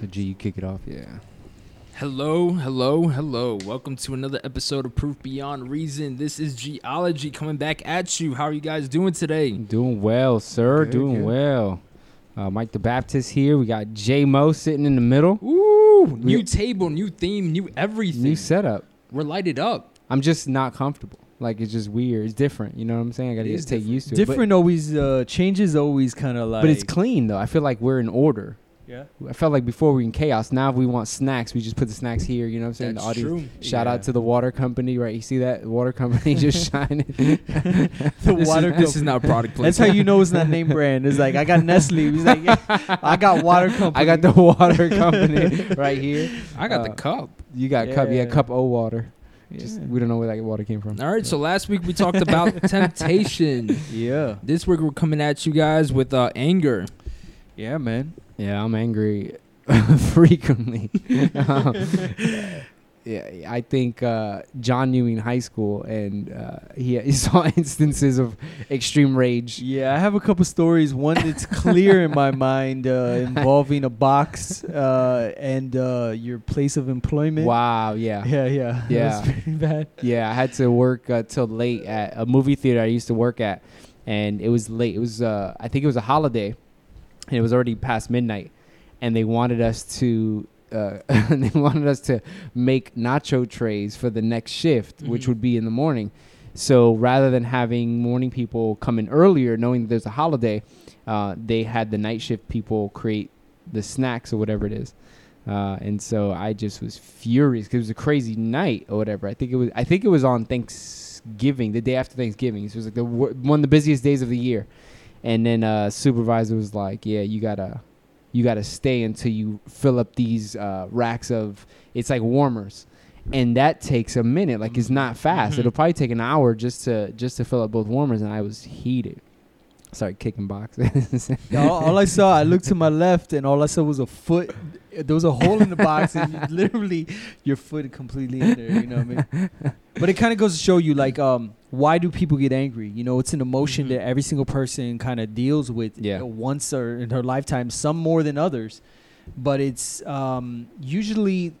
So G, you kick it off, yeah. Hello, hello, hello. Welcome to another episode of Proof Beyond Reason. This is Geology coming back at you. How are you guys doing today? Doing well, sir. Good, Doing good. well. Uh, Mike the Baptist here. We got J Mo sitting in the middle. Ooh, new We- table, new theme, new everything. New setup. We're lighted up. I'm just not comfortable. Like it's just weird. It's different. You know what I'm saying? I gotta It get take used to it. But- Different always uh changes always kind of like But, it's clean though. I feel like we're in order. Yeah. I felt like before we were in chaos. Now if we want snacks, we just put the snacks here. You know what I'm saying? That's the audience. true. Shout Yeah. out to the water company, right? You see that water company just shining. The This, water is, this is company. not product placement. That's how you know it's not name brand. It's like I got Nestle. He's like I got water company. I got the water company right here. I got the uh, cup. You got cup, yeah, Yeah. cup O water. Yeah. Just we don't know where that water came from. All right, so last week we talked about temptation. yeah. This week we're coming at you guys with uh, anger. Yeah, man. Yeah, I'm angry frequently. Um, yeah, I think uh, John knew me in high school, and uh, he, he saw instances of extreme rage. Yeah, I have a couple stories. One that's clear in my mind uh, involving a box uh, and uh, your place of employment. Wow, yeah. Yeah, yeah. Yeah. Pretty bad. Yeah, I had to work uh, till late at a movie theater I used to work at, and it was late. It was uh, I think it was a holiday, and it was already past midnight, and they wanted us to uh, they wanted us to make nacho trays for the next shift, which Mhm. would be in the morning. So rather than having morning people come in earlier, knowing there's a holiday, uh, they had the night shift people create the snacks or whatever it is. Uh, and so I just was furious because it was a crazy night or whatever. I think it was. I think it was on Thanksgiving, the day after Thanksgiving. So it was like the one of the busiest days of the year. And then uh, supervisor was like, "Yeah, you gotta, you gotta stay until you fill up these uh, racks of. It's like warmers, and that takes a minute. Like it's not fast. Mhm. It'll probably take an hour just to just to fill up both warmers. And I was heated. Started kicking boxes. all, all I saw, I looked to my left, and all I saw was a foot. There was a hole in the box, and you- literally your foot completely in there. You know what I mean? But it kind of goes to show you, like, um, why do people get angry? You know, it's an emotion Mhm. that every single person kind of deals with Yeah. once or in her lifetime. Some more than others, but it's um, usually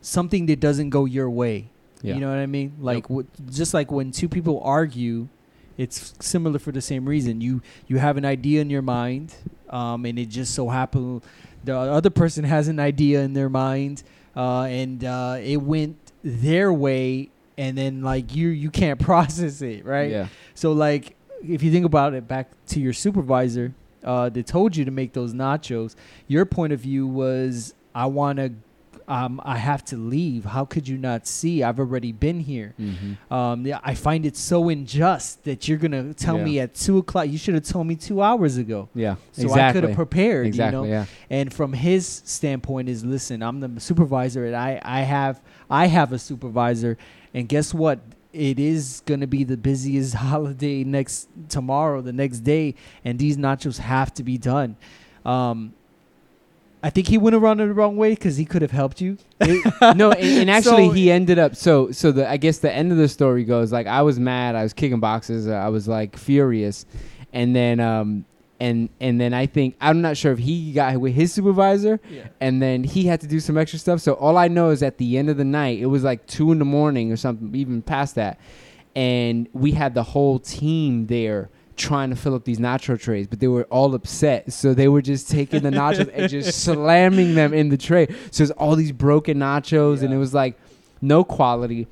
something that doesn't go your way. Yeah. You know what I mean? Like, what, just like when two people argue, it's similar for the same reason. You you have an idea in your mind, um, and it just so happened the other person has an idea in their mind, uh, and uh, it went their way, and then like you you can't process it, right? Yeah. So like if you think about it, back to your supervisor, uh, that told you to make those nachos. Your point of view was, I want to. Um, I have to leave. How could you not see? I've already been here. Mm-hmm. Um, I find it so unjust that you're gonna tell Yeah. me at two o'clock. You should have told me two hours ago, Yeah. so I could have prepared. Exactly. You know? Yeah. And from his standpoint, is listen, I'm the supervisor, and I I have I have a supervisor, and guess what? It is gonna be the busiest holiday next tomorrow, the next day, and these nachos have to be done. Um, I think he went around it the wrong way because he could have helped you. no, and, and actually, So- he ended up. So, so the I guess the end of the story goes like I was mad. I was kicking boxes. uh, I was like furious, and then um and and then I think I'm not sure if he got with his supervisor, Yeah. and then he had to do some extra stuff. So all I know is at the end of the night, it was like two in the morning or something, even past that, and we had the whole team there trying to fill up these nacho trays, but they were all upset. So they were just taking the nachos and just slamming them in the tray. So it's all these broken nachos, and it was like no quality.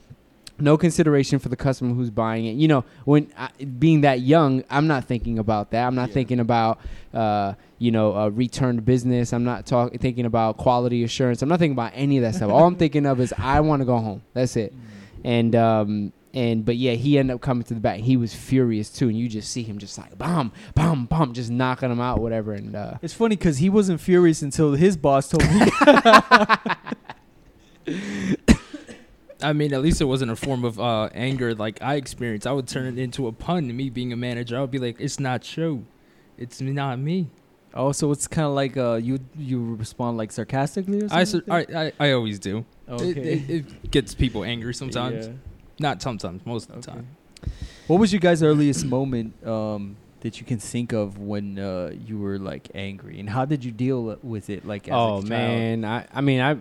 No consideration for the customer who's buying it. You know, when I, being that young, I'm not thinking about that. I'm not Yeah. thinking about, uh, you know, uh, returned business. I'm not talking thinking about quality assurance. I'm not thinking about any of that stuff. All I'm thinking of is I want to go home. That's it. And um and but yeah, he ended up coming to the back. He was furious too, and you just see him just like bomb, bomb, bomb, just knocking him out, whatever. And uh, It's funny because he wasn't furious until his boss told me. I mean, at least it wasn't a form of uh, anger like I experienced. I would turn it into a pun. Me being a manager, I would be like, "It's not you, it's not me." oh, so it's kind of like uh, you you respond like sarcastically or something. I, sur- I, I I always do. okay. It, it, it gets people angry sometimes. Yeah. Not sometimes, most of the Okay. time. What was your guys' earliest moment um, that you can think of when uh, you were like angry, and how did you deal with it? Like, as oh a child? man, I I mean I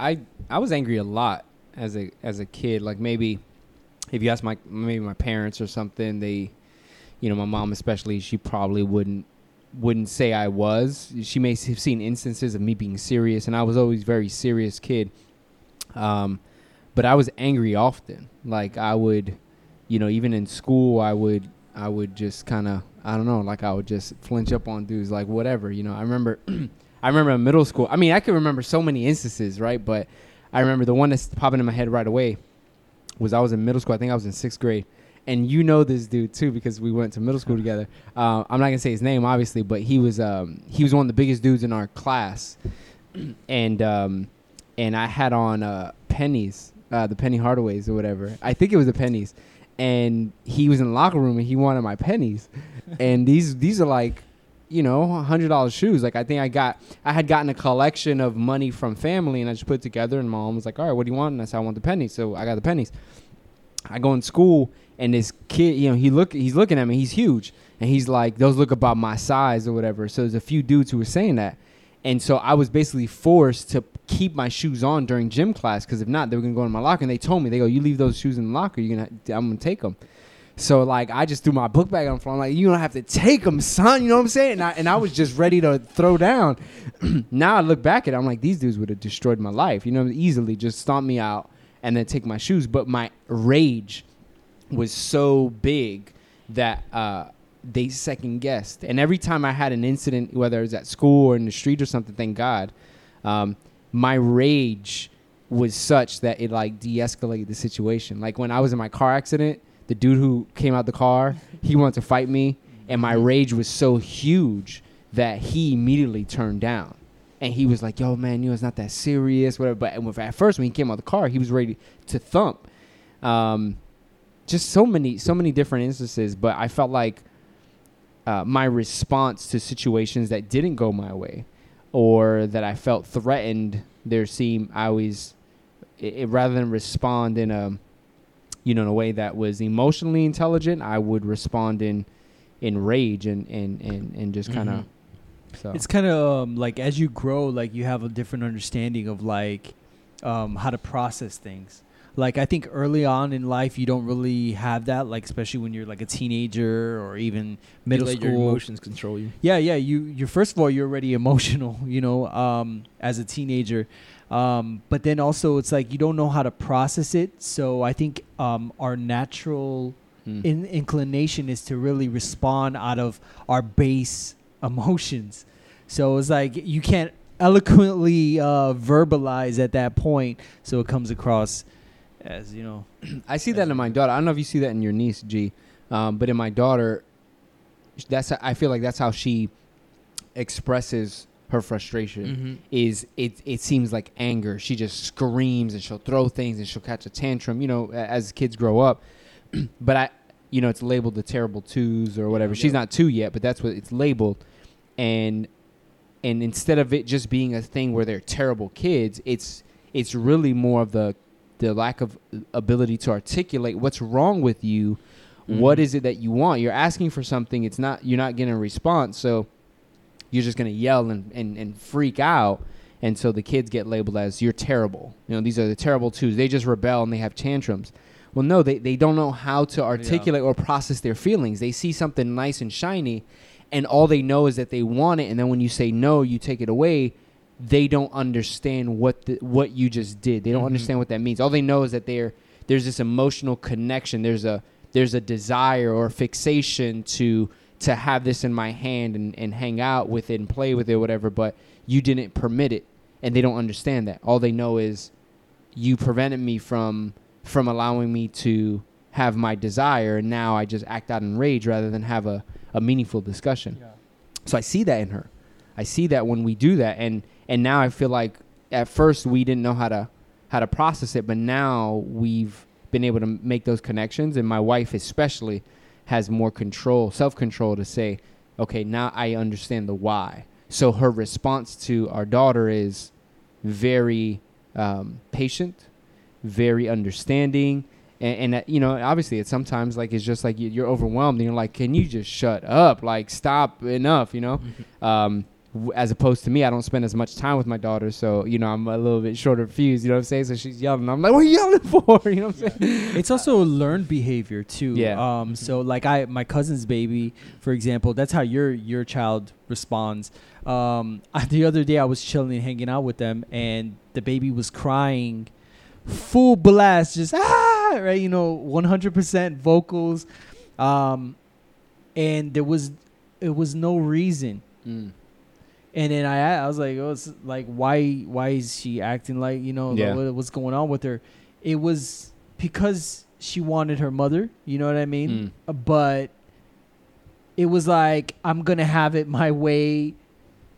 I I was angry a lot as a as a kid. Like maybe if you ask my maybe my parents or something, they you know my mom especially, she probably wouldn't wouldn't say I was. She may have seen instances of me being serious, and I was always very serious kid. Um, but I was angry often. Like I would, you know, even in school, I would I would just kind of I don't know, like I would just flinch up on dudes, like whatever. You know, I remember I remember in middle school. I mean, I can remember so many instances, right? But I remember the one that's popping in my head right away was I was in middle school. I think I was in sixth grade. And you know this dude too because we went to middle school together. Uh, I'm not gonna say his name, obviously, but he was um, he was one of the biggest dudes in our class, and um, and I had on uh, pennies, uh, the penny Hardaways or whatever. I think it was the pennies, and he was in the locker room and he wanted my pennies, and these these are like, you know, hundred dollars shoes. Like I think I got I had gotten a collection of money from family and I just put together. And mom was like, "All right, what do you want?" And I said, "I want the pennies." So I got the pennies. I go in school and this kid, you know, he look he's looking at me. He's huge, and he's like, "Those look about my size or whatever." So there's a few dudes who were saying that. And so I was basically forced to keep my shoes on during gym class because if not, they were gonna go in my locker. And they told me, they go, "You leave those shoes in the locker, you're gonna, I'm gonna take them." So like I just threw my book bag on the floor. I'm like, "You don't have to take them, son." You know what I'm saying? And I, and I was just ready to throw down. now I look back at it, I'm like, these dudes would have destroyed my life. You know, easily just stomp me out and then take my shoes. But my rage was so big that uh, they second guessed. And every time I had an incident, whether it was at school or in the street or something, thank God, um, my rage was such that it like de-escalated the situation. Like when I was in my car accident, the dude who came out the car, he wanted to fight me, and my rage was so huge that he immediately turned down. And he was like, "Yo, man, you know it's not that serious, whatever." But at first, when he came out the car, he was ready to thump. Um, just so many, so many different instances. But I felt like uh, my response to situations that didn't go my way, or that I felt threatened, there seemed I always, it, it- rather than respond in a, you know, in a way that was emotionally intelligent, I would respond in, in rage and and and, and just kind of. Mhm. So It's kind of um, like as you grow, like you have a different understanding of like um, how to process things. Like I think early on in life, you don't really have that. Like especially when you're like a teenager or even middle you let school. your emotions control you. Yeah, yeah. You you first of all you're already emotional, you know, um, as a teenager, um, but then also it's like you don't know how to process it. So I think um, our natural mm. in- inclination is to really respond out of our base emotions. So it's like you can't eloquently uh, verbalize at that point, so it comes across as you know. I see that in my daughter. I don't know if you see that in your niece, G, um, but in my daughter, that's I feel like that's how she expresses her frustration. Mm-hmm. Is it? It seems like anger. She just screams and she'll throw things and she'll catch a tantrum. You know, as kids grow up. but I, you know, it's labeled the terrible twos or whatever. She's Yeah. not two yet, but that's what it's labeled. And and instead of it just being a thing where they're terrible kids, it's it's really more of the the lack of ability to articulate what's wrong with you. What Mhm. is it that you want? You're asking for something. It's not. You're not getting a response. So you're just gonna yell and, and, and freak out. And so the kids get labeled as you're terrible. You know, these are the terrible twos. They just rebel and they have tantrums. Well, no, they, they don't know how to articulate or process their feelings. They see something nice and shiny, and all they know is that they want it. And then when you say no, you take it away. They don't understand what the, what you just did. They don't Mhm. understand what that means. All they know is that they're there's this emotional connection. There's a there's a desire or fixation to to have this in my hand and, and hang out with it and play with it, or whatever. But you didn't permit it, and they don't understand that. All they know is you prevented me from from allowing me to have my desire, and now I just act out in rage rather than have a, a meaningful discussion. So I see that in her. I see that when we do that, and and now I feel like at first we didn't know how to how to process it, but now we've been able to make those connections, and my wife especially has more control, self control to say, okay, now I understand the why. So her response to our daughter is very um, patient, very understanding, and, and that, you know obviously it's sometimes like it's just like you- you're overwhelmed and you're like can you just shut up like stop enough you know um, w- as opposed to me, I don't spend as much time with my daughter, so you know I'm a little bit shorter fused. You know what I'm saying? So she's yelling, I'm like, "What are you yelling for?" You know what I'm saying? it's also a learned behavior too. Yeah. Um. So like I, my cousin's baby, for example, that's how your your child responds. Um. I, the other day I was chilling, and hanging out with them, and the baby was crying, full blast, just ah, right. You know, 100% vocals. Um, and there was, it was no reason. Mm. And then I, I was like, oh, it's like, why, why is she acting like, you know, Yeah. what, what's going on with her? It was because she wanted her mother. You know what I mean? Mm. Uh, But it was like, I'm gonna have it my way,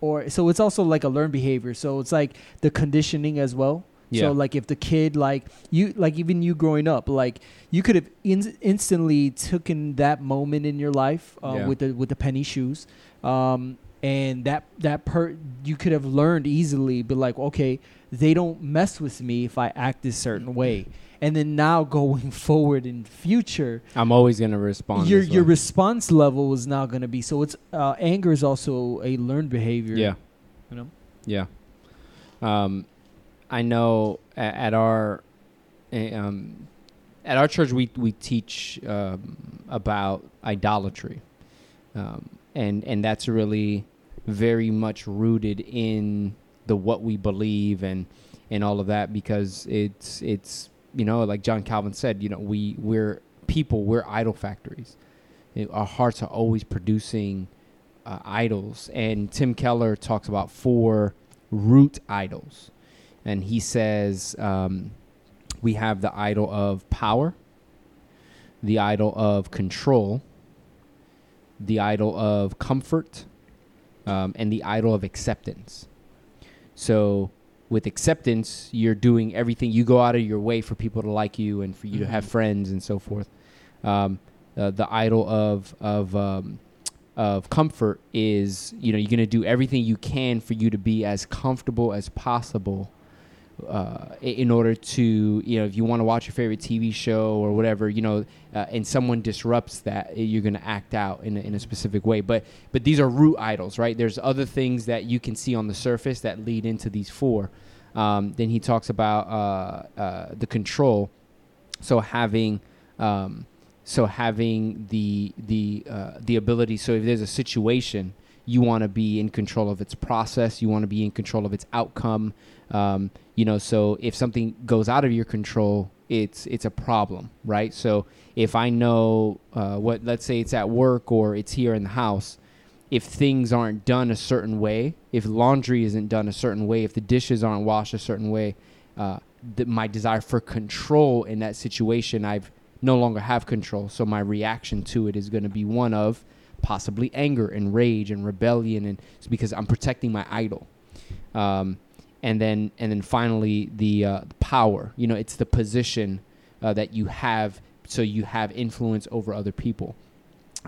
or so it's also like a learned behavior. So it's like the conditioning as well. Yeah. So like if the kid like you like even you growing up like you could have in- instantly taken that moment in your life uh, Yeah. with the with the penny shoes, um, and that that per you could have learned easily, but like okay, they don't mess with me if I act this certain way, and then now going forward in future, I'm always gonna respond. your your response level is now going to be so it's uh, anger is also a learned behavior. yeah, you know. yeah. Um, I know at, at our um, at our church we we teach um, about idolatry, um, and and that's really very much rooted in the what we believe and and all of that because it's it's you know like John Calvin said you know we we're people we're idol factories. Our hearts are always producing uh, idols. And Tim Keller talks about four root idols. And he says um, we have the idol of power the idol of control the idol of comfort um, and the idol of acceptance. So, with acceptance, you're doing everything. You go out of your way for people to like you and for you to have friends and so forth. Um, uh, the idol of of um, of comfort is you know you're gonna do everything you can for you to be as comfortable as possible uh, in order to you know if you want to watch your favorite TV show or whatever you know uh, and someone disrupts that you're going to act out in a, in a specific way. But but these are root idols right? There's other things that you can see on the surface that lead into these four. Um, then he talks about uh, uh, the control. So having um, so having the the uh, the ability so if there's a situation you want to be in control of its process you want to be in control of its outcome um, you know so if something goes out of your control it's it's a problem right? So if i know uh, what let's say it's at work or it's here in the house if things aren't done a certain way if laundry isn't done a certain way if the dishes aren't washed a certain way uh, th- my desire for control in that situation i've no longer have control. So my reaction to it is going to be one of possibly anger and rage and rebellion and it's because i'm protecting my idol. Um, and then and then finally the, uh, the power. You know it's the position uh, that you have so you have influence over other people.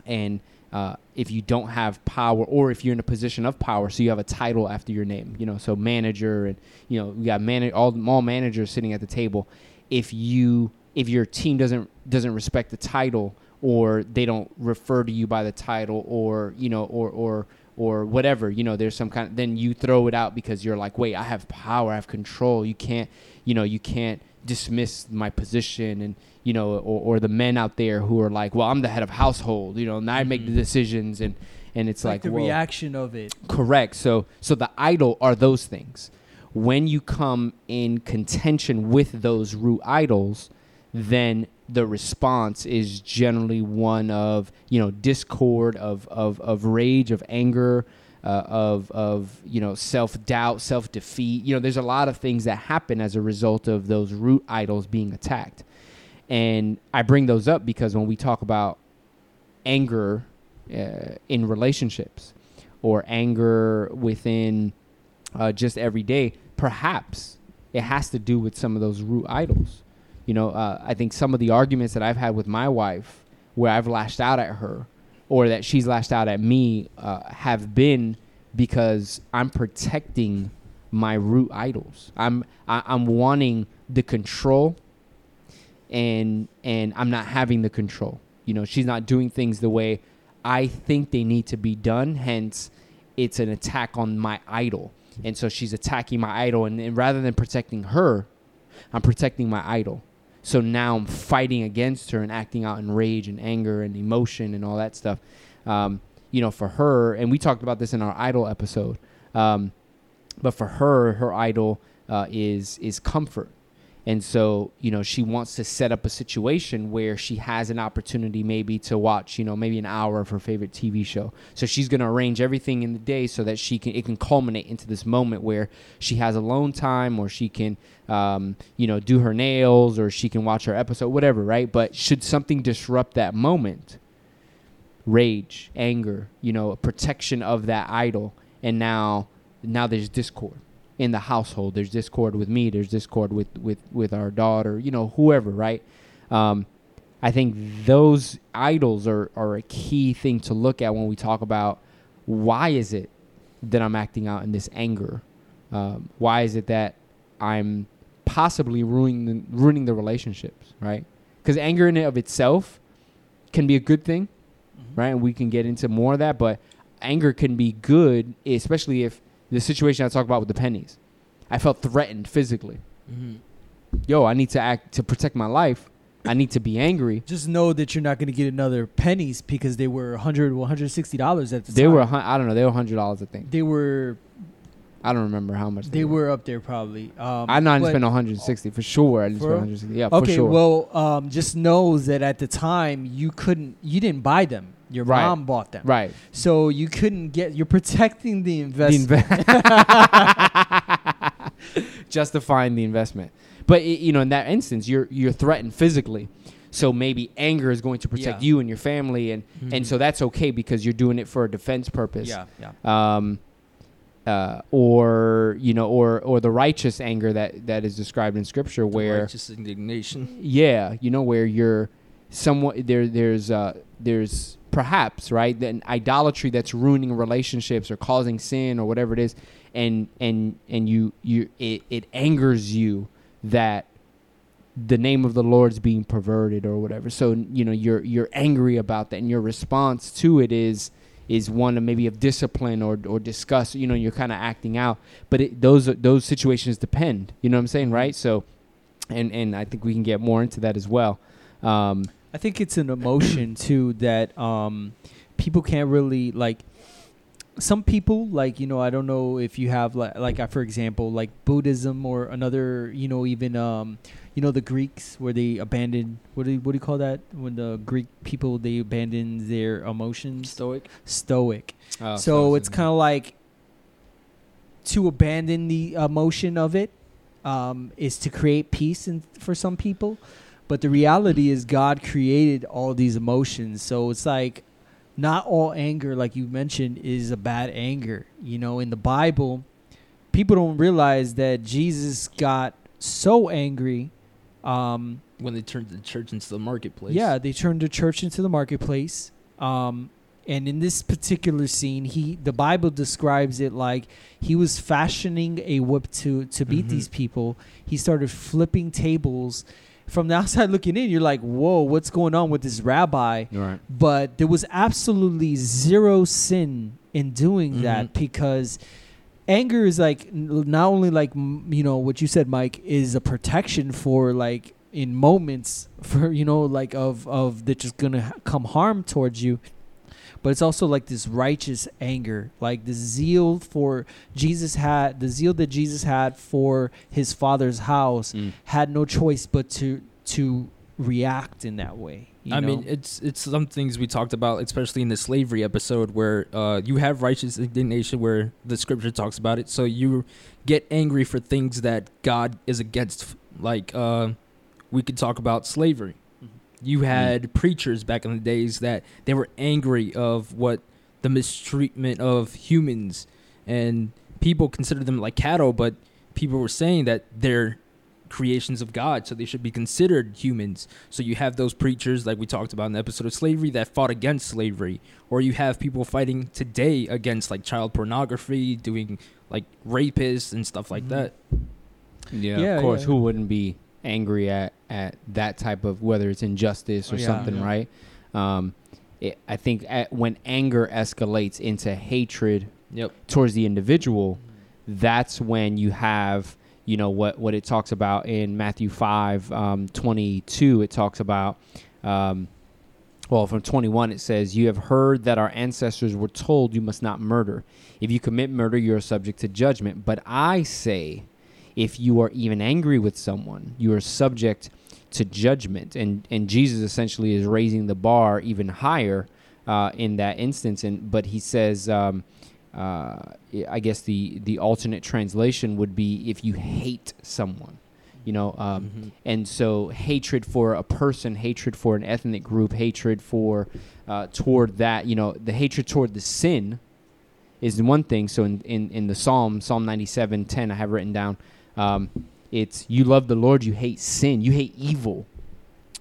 And uh, if you don't have power or if you're in a position of power so you have a title after your name you know so manager and you know we got man- all, all managers sitting at the table. If you if your team doesn't doesn't respect the title or they don't refer to you by the title or you know or or or whatever you know there's some kind of, then you throw it out because you're like wait i have power i have control you can't you know you can't dismiss my position and you know or, or the men out there who are like well i'm the head of household you know and i make the Mhm. decisions and and it's like, like, the whoa. reaction of it. Correct. So so the idol are those things. When you come in contention with those root idols, then the response is generally one of you know discord, of of of rage, of anger, uh, of of you know self doubt, self defeat. You know, there's a lot of things that happen as a result of those root idols being attacked. And I bring those up because when we talk about anger uh, in relationships or anger within uh, just every day, perhaps it has to do with some of those root idols. You know, uh, I think some of the arguments that I've had with my wife, where I've lashed out at her, or that she's lashed out at me, uh, have been because I'm protecting my root idols. I'm I, I'm wanting the control and and I'm not having the control. You know, she's not doing things the way I think they need to be done. Hence, it's an attack on my idol, and so she's attacking my idol, and, and rather than protecting her, I'm protecting my idol. So now I'm fighting against her and acting out in rage and anger and emotion and all that stuff. Um, you know, for her, and we talked about this in our idol episode. Um, but for her, her idol uh, is is comfort, and so you know she wants to set up a situation where she has an opportunity maybe to watch you know maybe an hour of her favorite TV show. So she's going to arrange everything in the day so that she can it can culminate into this moment where she has alone time or she can um, you know do her nails or she can watch her episode whatever right. But should something disrupt that moment? Rage, anger, you know, protection of that idol, and now now there's discord in the household. There's discord with me. There's discord with with with our daughter. You know, whoever, right? Um, I think those idols are are a key thing to look at when we talk about why is it that I'm acting out in this anger? Um, why is it that I'm possibly ruining the, ruining the relationships, right? Because anger in and of itself can be a good thing, right? And we can get into more of that, but anger can be good, especially if the situation I talk about with the pennies. I felt threatened physically. Mm-hmm. Yo, I need to act to protect my life. I need to be angry. Just know that you're not going to get another pennies because they were 100 160 dollars at the They time. were, I don't know, they were hundred dollars. I think. they were I don't remember how much they were up there probably. Um, I know I spend 160 for sure. I didn't For spend 160. Yeah, for Okay, sure. well, um, just know that at the time you couldn't, you didn't buy them. Your Right. mom bought them, right. so you couldn't get. You're protecting the The investment. inve- justifying the investment. But i you know, in that instance, you're you're threatened physically. So maybe anger is going to protect Yeah. you and your family, and and so that's okay because you're doing it for a defense purpose. yeah, yeah. um, uh, or you know, or or the righteous anger that that is described in Scripture, where righteous indignation. yeah, you know, where you're somewhat there. There's uh, there's perhaps right then idolatry that's ruining relationships or causing sin or whatever it is, and and and you you it, it angers you that the name of the Lord's being perverted or whatever. So you know you're you're angry about that, and your response to it is is one of maybe of discipline or or disgust. You know, you're kind of acting out. But it, those those situations depend. You know what I'm saying, right? So, and and I think we can get more into that as well. Um, I think it's an emotion too that um, people can't really like. Some people like you know I don't know if you have like like uh, for example like Buddhism or another you know even um you know the Greeks where they abandoned what do you, what do you call that? When the Greek people they abandon their emotions? Stoic. stoic. Oh, so it's kind of like to abandon the emotion of it um, is to create peace in, for some people. But the reality is god created all these emotions. So it's like not all anger like you mentioned is a bad anger. You know in the bible people don't realize that jesus got so angry um, When they turned the church into the marketplace. yeah, they turned the church into the marketplace. Um, and in this particular scene, he the Bible describes it like he was fashioning a whip to to beat Mhm. these people. He started flipping tables. From the outside looking in, you're like, "Whoa, what's going on with this rabbi?" right. But there was absolutely zero sin in doing that because anger is like not only like you know what you said mike is a protection for like in moments for you know like of of that just gonna come harm towards you but it's also like this righteous anger like the zeal for jesus had the zeal that jesus had for his father's house Mm. had no choice but to to react in that way you I know? mean, it's it's some things we talked about, especially in the slavery episode, where uh, you have righteous indignation, where the scripture talks about it. So you get angry for things that God is against. Like uh, we could talk about slavery. You had preachers back in the days that they were angry of what the mistreatment of humans, and people considered them like cattle, but people were saying that they're creations of God, so they should be considered humans. So you have those preachers, like we talked about in the episode of slavery, that fought against slavery, or you have people fighting today against like child pornography, doing like rapists and stuff like Mhm. that. Yeah, Yeah, of course. yeah. Who wouldn't be angry at at that type of whether it's injustice or Oh, yeah, something, yeah. right? Um, it, I think at, when anger escalates into hatred Yep. towards the individual, that's when you have you know what what it talks about in Matthew five um, twenty two. It talks about. Um, well, from 21, it says, You have heard that our ancestors were told you must not murder. If you commit murder, you are subject to judgment. But I say, if you are even angry with someone, you are subject to judgment. And, and Jesus essentially is raising the bar even higher uh, in that instance. And But he says, um, uh, I guess the, the alternate translation would be if you hate someone. You know, um, Mhm. and so hatred for a person, hatred for an ethnic group, hatred for uh, toward that, you know, the hatred toward the sin is one thing. So in, in, in the Psalm, Psalm 97, 10, I have written down, um, it's you love the Lord, you hate sin, you hate evil,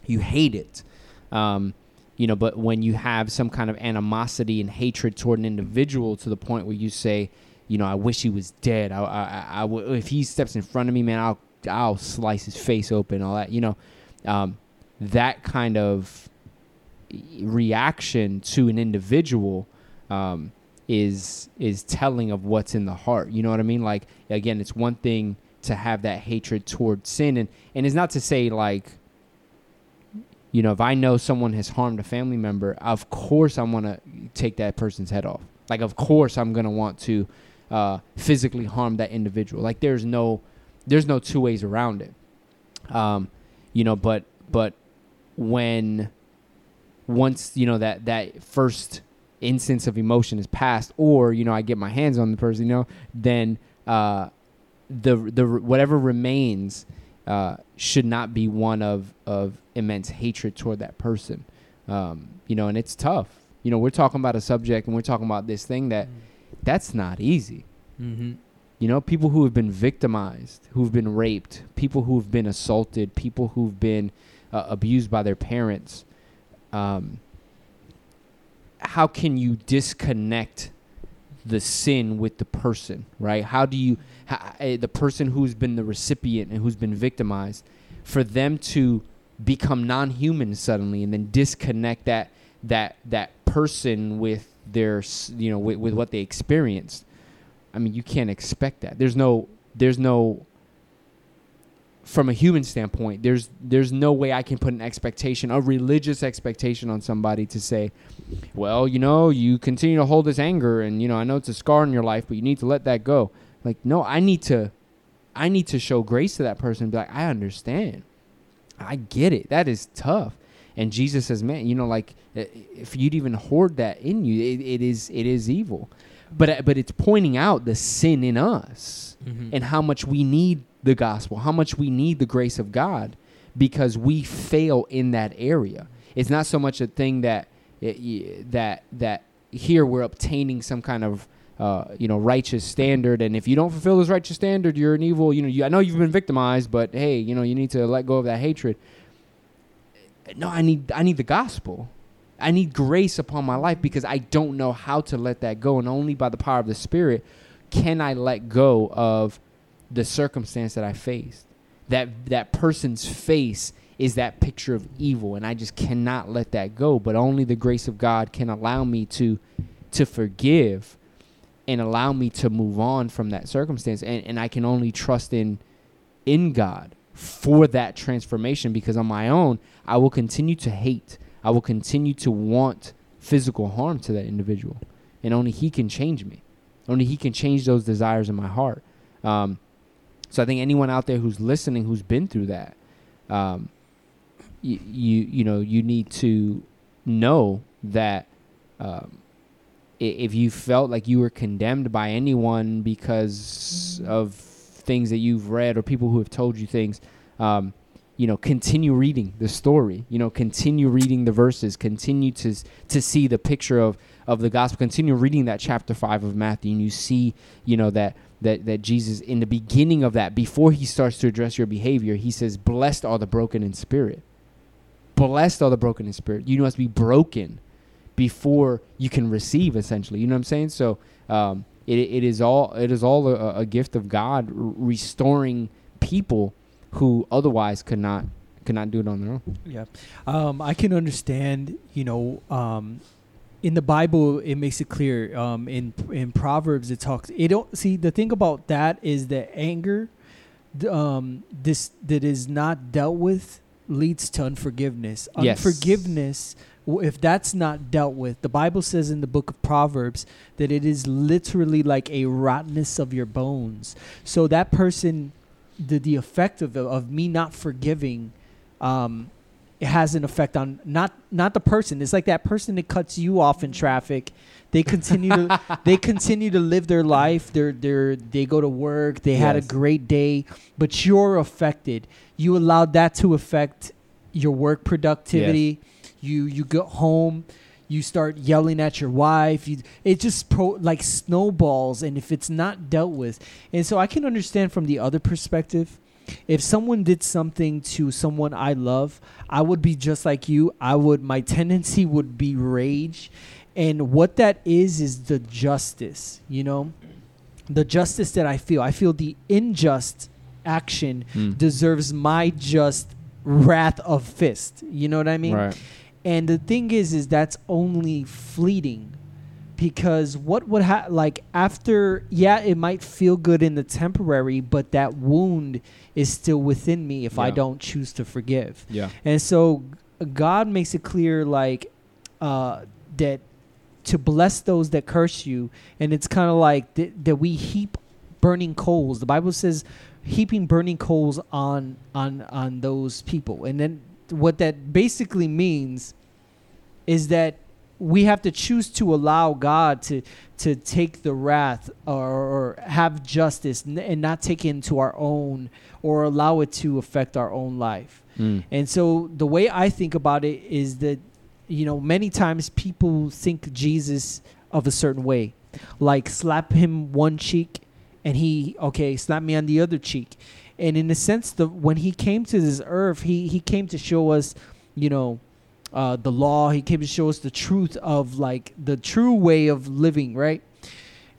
you hate it. Um, you know, but when you have some kind of animosity and hatred toward an individual to the point where you say, you know, I wish he was dead. I, I, I, I if he steps in front of me, man, I'll, I'll slice his face open. All that, you know, um, that kind of reaction to an individual um, is is telling of what's in the heart. You know what I mean? Like again, it's one thing to have that hatred toward sin, and and it's not to say like. You know, if I know someone has harmed a family member, of course I want to take that person's head off. Like, of course I'm gonna want to uh, physically harm that individual. Like, there's no, there's no two ways around it. Um, you know, but but when once you know that that first instance of emotion is passed, or you know I get my hands on the person, you know, then uh, the the whatever remains uh, should not be one of of immense hatred toward that person. Um, you know, and it's tough. You know, we're talking about a subject and we're talking about this thing that that's not easy. Mm-hmm. You know, people who have been victimized, who've been raped, people who've been assaulted, people who've been uh, abused by their parents. Um, how can you disconnect the sin with the person, right? How do you, how, uh, the person who's been the recipient and who's been victimized, for them to become non-human suddenly and then disconnect that that that person with their, you know, with, with what they experienced? I mean, you can't expect that. There's no, there's no, from a human standpoint, there's there's no way I can put an expectation, a religious expectation on somebody to say, well, you know, you continue to hold this anger and you know, I know it's a scar in your life, but you need to let that go. Like, no, I need to I need to show grace to that person and be like, I understand. I get it. That is tough. And Jesus says, man, you know, like if you'd even hoard that in you, it, it is it is evil. But but it's pointing out the sin in us Mm-hmm. and how much we need the gospel, how much we need the grace of God because we fail in that area. It's not so much a thing that it, that that here we're obtaining some kind of uh, you know righteous standard, and if you don't fulfill this righteous standard, you're an evil. You know, you, I know you've been victimized, but hey, you know you need to let go of that hatred. No, I need I need the gospel. I need grace upon my life because I don't know how to let that go, and only by the power of the Spirit can I let go of the circumstance that I faced. That that person's face is that picture of evil, and I just cannot let that go. But only the grace of God can allow me to to forgive and allow me to move on from that circumstance. And, and I can only trust in in God for that transformation because on my own, I will continue to hate. I will continue to want physical harm to that individual. And only He can change me. Only He can change those desires in my heart. Um, so I think anyone out there who's listening, who's been through that, um, you, you you know you need to know that um, if you felt like you were condemned by anyone because of things that you've read or people who have told you things, um, you know, continue reading the story. You know, continue reading the verses. Continue to to see the picture of of the gospel. Continue reading that chapter five of Matthew, and you see, you know, that that that Jesus in the beginning of that, before he starts to address your behavior, he says, "Blessed are the broken in spirit." Blessed are the broken in spirit. You must be broken before you can receive. Essentially, you know what I'm saying. So um, it it is all it is all a, a gift of God restoring people who otherwise could not could not do it on their own. Yeah, um, I can understand. You know, um, in the Bible, it makes it clear. Um, in in Proverbs, it talks. It don't see the thing about that is that anger, um, this that is not dealt with leads to unforgiveness. Yes. Unforgiveness. If that's not dealt with, the Bible says in the book of Proverbs that it is literally like a rottenness of your bones. So that person, the the effect of of me not forgiving um, it has an effect on not not the person. It's like that person that cuts you off in traffic. They continue to they continue to live their life. They're they're they go to work. They had a great day, but you're affected. You allowed that to affect your work productivity. You you go home. You start yelling at your wife. You, it just pro, like snowballs, and if it's not dealt with, and so I can understand from the other perspective if someone did something to someone I love, I would be just like you. I would my tendency would be rage. And what that is is the justice, you know? The justice that I feel. I feel the unjust action Mm. deserves my just wrath of fist. You know what I mean? right. And the thing is, is that's only fleeting, because what would ha- like after? Yeah, it might feel good in the temporary, but that wound is still within me if I don't choose to forgive. Yeah. And so God makes it clear, like uh, that to bless those that curse you, and it's kind of like th- that we heap burning coals. The Bible says heaping burning coals on on on those people, and then what that basically means is that we have to choose to allow God to to take the wrath or, or have justice and not take it into our own or allow it to affect our own life. Mm. And so the way I think about it is that, you know, many times people think Jesus of a certain way, like slap him one cheek, and he okay slap me on the other cheek, and in a sense, the when he came to this earth, he he came to show us, you know. Uh, the law he came to show us the truth of like the true way of living right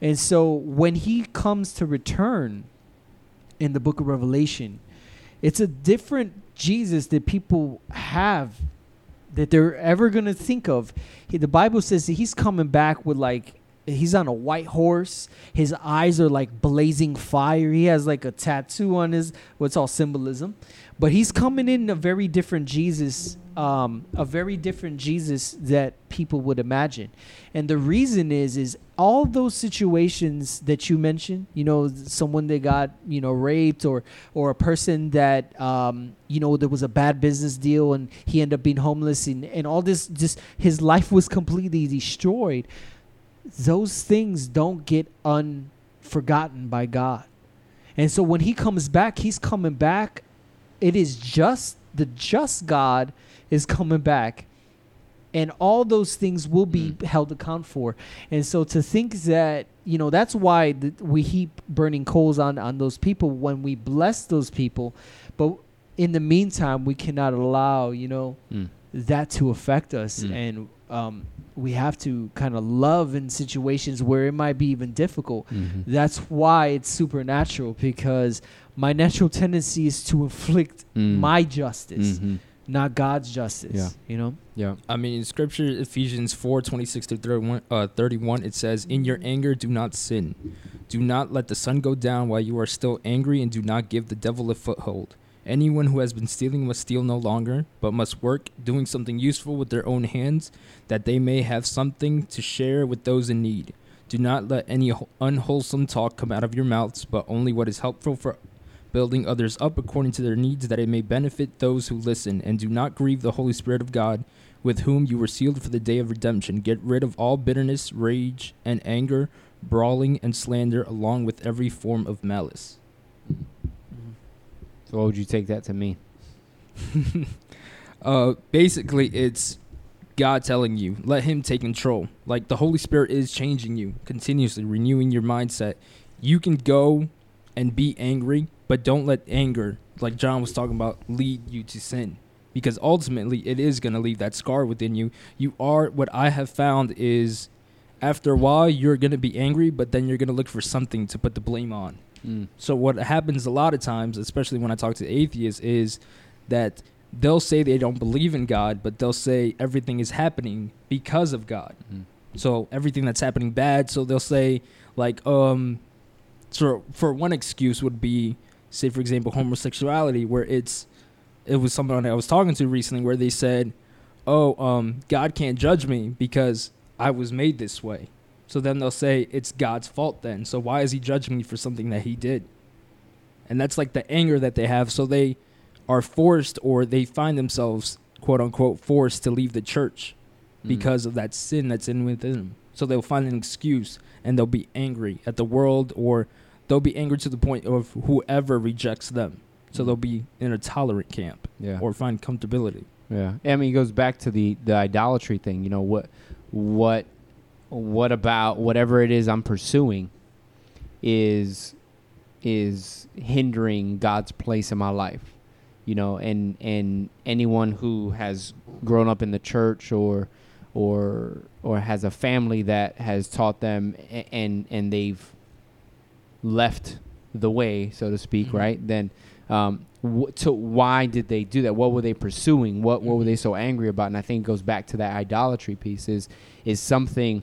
and so when he comes to return in the book of revelation it's a different Jesus that people have that they're ever gonna think of. He, the Bible says that he's coming back with like he's on a white horse. His eyes are like blazing fire. He has like a tattoo on his what's all symbolism, but he's coming in a very different Jesus, um, a very different Jesus that people would imagine. And the reason is is all those situations that you mentioned, you know, someone that got, you know, raped or or a person that um, you know, there was a bad business deal and he ended up being homeless and, and all this just his life was completely destroyed. Those things don't get unforgotten by God. And so when he comes back, he's coming back. It is just the just God is coming back and all those things will be held account for. And so to think that you know that's why th- we heap burning coals on on those people when we bless those people, but in the meantime we cannot allow you know Mm. that to affect us, Mm. and um, we have to kind of love in situations where it might be even difficult. Mhm. That's why it's supernatural because my natural tendency is to inflict Mm. my justice, Mhm. Not God's justice. Yeah. You know. Yeah. I mean, in scripture, Ephesians 4 26 to 31, uh, 31, it says, In your anger, do not sin. Do not let the sun go down while you are still angry, and do not give the devil a foothold. Anyone who has been stealing must steal no longer, but must work, doing something useful with their own hands, that they may have something to share with those in need. Do not let any unwholesome talk come out of your mouths, but only what is helpful for building others up according to their needs, that it may benefit those who listen. And do not grieve the Holy Spirit of God, with whom you were sealed for the day of redemption. Get rid of all bitterness, rage, and anger, brawling, and slander, along with every form of malice. So what would you take that to mean? uh, basically, it's God telling you, let Him take control. Like the Holy Spirit is changing you continuously, renewing your mindset. You can go and be angry, but don't let anger, like John was talking about, lead you to sin. Because ultimately, it is going to leave that scar within you. You are, what I have found is, after a while, you're going to be angry, but then you're going to look for something to put the blame on. Mm. So what happens a lot of times, especially when I talk to atheists, is that they'll say they don't believe in God, but they'll say everything is happening because of God. Mhm. So everything that's happening bad. So they'll say like um, so for one excuse would be say for example homosexuality, where it's it was someone I was talking to recently where they said, oh um, God can't judge me because I was made this way. So then they'll say it's God's fault then. So why is he judging me for something that he did? And that's like the anger that they have. So they are forced or they find themselves quote unquote forced to leave the church Mm. because of that sin that's in within them. So they'll find an excuse and they'll be angry at the world or they'll be angry to the point of whoever rejects them. So they'll be in a tolerant camp yeah. or find comfortability. Yeah, I mean, it goes back to the the idolatry thing. You know what, what, what about whatever it is I'm pursuing, is, is hindering God's place in my life. You know, and and anyone who has grown up in the church or, or or has a family that has taught them a- and and they've left the way, so to speak, Mhm. right? Then um, wh- to why did they do that? What were they pursuing? What what were they so angry about? And I think it goes back to that idolatry piece. Is is something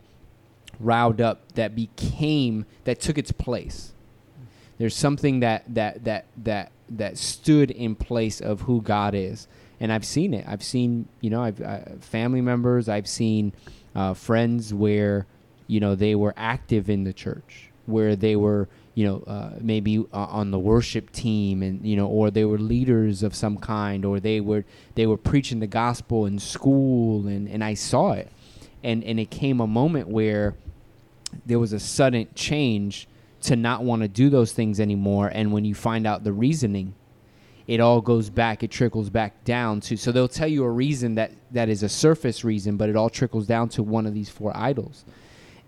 riled up that became that took its place. There's something that that that that that stood in place of who God is, and I've seen it. I've seen you know I've uh, family members. I've seen uh, friends where you know they were active in the church, where they were you know uh, maybe uh, on the worship team, and you know, or they were leaders of some kind, or they were they were preaching the gospel in school, and and I saw it, and and it came a moment where there was a sudden change to not want to do those things anymore, and when you find out the reasoning. It all goes back. It trickles back down to. So they'll tell you a reason that that is a surface reason, but it all trickles down to one of these four idols,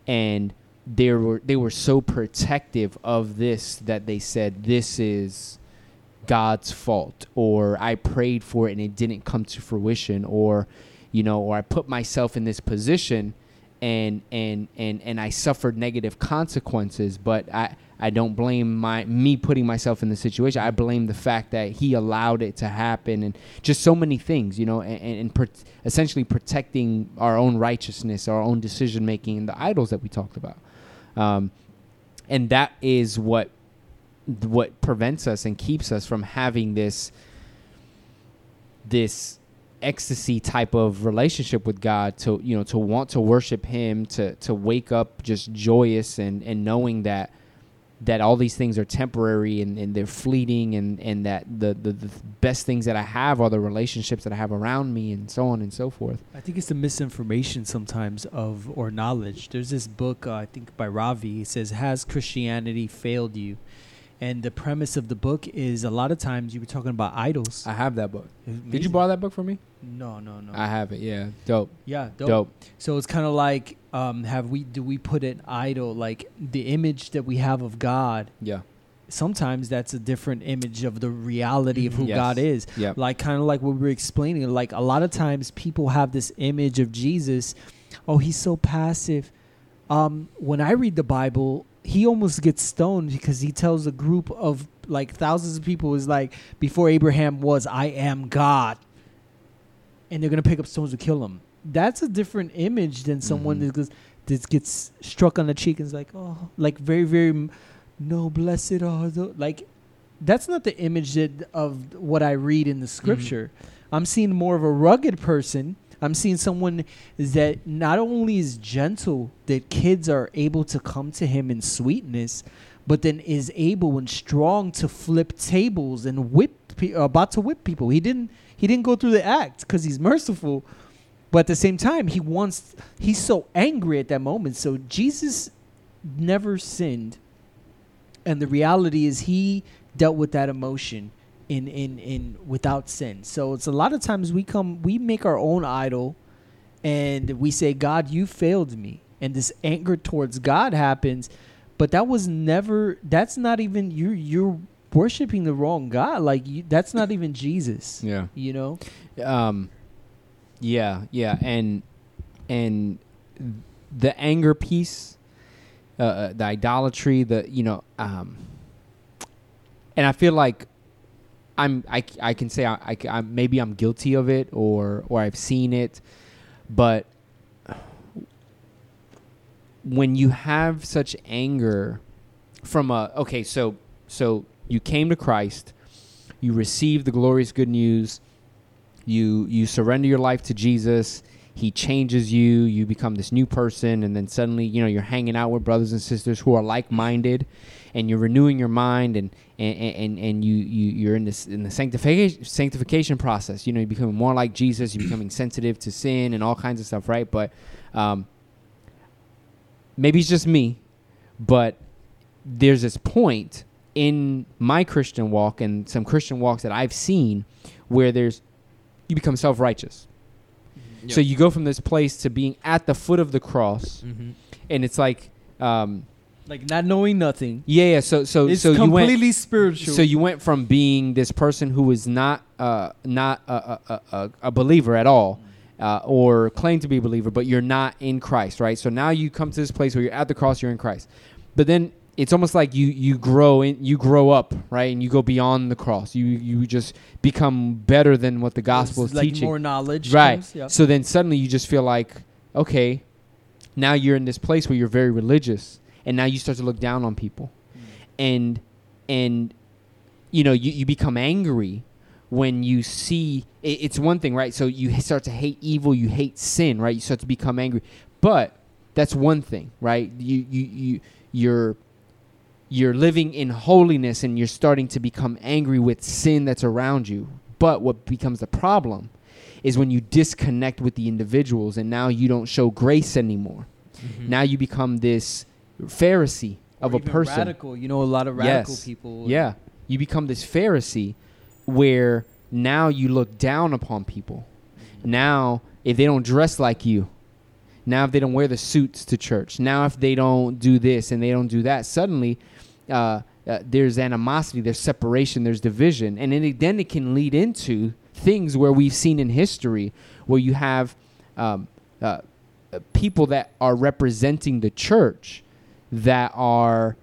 and they were they were so protective of this that they said this is God's fault or I prayed for it and it didn't come to fruition or you know or I put myself in this position and and and and I suffered negative consequences but I I don't blame my me putting myself in the situation. I blame the fact that he allowed it to happen and just so many things you know and, and, and pro- essentially protecting our own righteousness our own decision making and the idols that we talked about um, and that is what what prevents us and keeps us from having this this ecstasy type of relationship with God to you know to want to worship him to to wake up just joyous and and knowing that that all these things are temporary and, and they're fleeting and, and that the, the, the best things that I have are the relationships that I have around me and so on and so forth. I think it's the misinformation sometimes of or knowledge. There's this book uh, I think by Ravi. It says, "Has Christianity failed you?" And the premise of the book is a lot of times you were talking about idols. I have that book. Did you borrow that book from me? No, no, no. I have it. Yeah. Dope. yeah, dope. Dope. So it's kind of like, um, have we do we put an idol like the image that we have of God? Yeah. Sometimes that's a different image of the reality of who Yes. God is. Yeah. Like kind of like what we were explaining. Like a lot of times people have this image of Jesus. Oh, he's so passive. Um, when I read the Bible, he almost gets stoned because he tells a group of like thousands of people is like before Abraham was, I am God, and they're gonna pick up stones to kill him. That's a different image than someone Mhm. that, goes, that gets struck on the cheek and is like, oh, like very very, no blessed are the like. That's not the image that of what I read in the scripture. I'm seeing more of a rugged person. I'm seeing someone that not only is gentle, that kids are able to come to him in sweetness, but then is able and strong to flip tables and whip, pe- uh, about to whip people. He didn't. He didn't go through the act because he's merciful, but at the same time, he wants. He's so angry at that moment. So Jesus never sinned, and the reality is he dealt with that emotion in in in without sin. So it's a lot of times we come we make our own idol and we say God you failed me and this anger towards God happens but that was never that's not even you you're worshiping the wrong God like you, that's not even Jesus. Yeah. You know? Um, yeah, yeah, and and the anger piece, uh, uh, the idolatry, the you know, um, and I feel like I'm I, I can say I, I, I'm- maybe I'm guilty of it or or I've seen it, but when you have such anger from a okay, so so you came to Christ, you received the glorious good news, you you surrender your life to Jesus, he changes you, you become this new person, and then suddenly, you know, you're hanging out with brothers and sisters who are like minded and you're renewing your mind and and, and, and you, you you're in this in the sanctification sanctification process. You know, you're becoming more like Jesus, you're becoming sensitive to sin and all kinds of stuff, right? But um, maybe it's just me, but there's this point in my Christian walk and some Christian walks that I've seen where there's you become self righteous. So you go from this place to being at the foot of the cross, Mm-hmm. and it's like, um, Like not knowing nothing. yeah, yeah. So so it's so you went completely spiritual. so you went from being this person who was not uh, not a, a, a, a- believer at all, uh, or claim to be a believer, but you're not in Christ, right? So now you come to this place where you're at the cross, you're in Christ, but then it's almost like you you grow in you grow up, right, and you go beyond the cross. You you just become better than what the gospel is like teaching. more knowledge. Right. comes, yeah. So then suddenly you just feel like, okay, now you're in this place where you're very religious, and now you start to look down on people, and and you know you, you become angry when you see it, it's one thing, right? So you start to hate evil, you hate sin, right? You start to become angry, but that's one thing, right? You you you you're you're living in holiness and you're starting to become angry with sin that's around you. But what becomes the problem is when you disconnect with the individuals and now you don't show grace anymore. Mm-hmm. Now you become this Pharisee of Or a person. Radical. You know, a lot of radical Yes. people. Yeah. You become this Pharisee where now you look down upon people. Now, if they don't dress like you, now if they don't wear the suits to church, now if they don't do this and they don't do that, suddenly uh, uh, there's animosity, there's separation, there's division. And then it, then it can lead into things where we've seen in history where you have um, uh, uh, people that are representing the church that are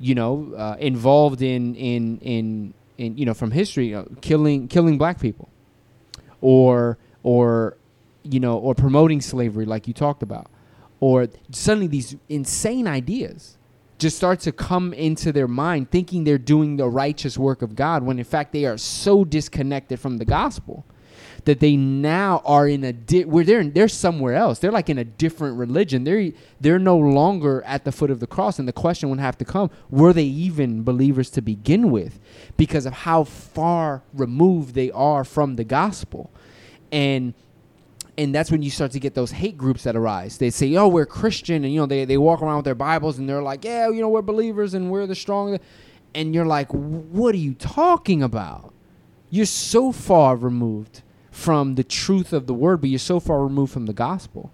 you know, uh, involved in in in in you know from history, know, killing killing black people, or or you know, or promoting slavery like you talked about, or suddenly these insane ideas just start to come into their mind, thinking they're doing the righteous work of God, when in fact they are so disconnected from the gospel that they now are in a di- where they're they're somewhere else. They're like in a different religion. They're they're no longer at the foot of the cross, and the question would have to come: Were they even believers to begin with, because of how far removed they are from the gospel, and and that's when you start to get those hate groups that arise. They say, "Oh, we're Christian," and you know they they walk around with their Bibles and they're like, "Yeah, you know we're believers and we're the strong," and you're like, "What are you talking about? You're so far removed." From the truth of the word, but you're so far removed from the gospel.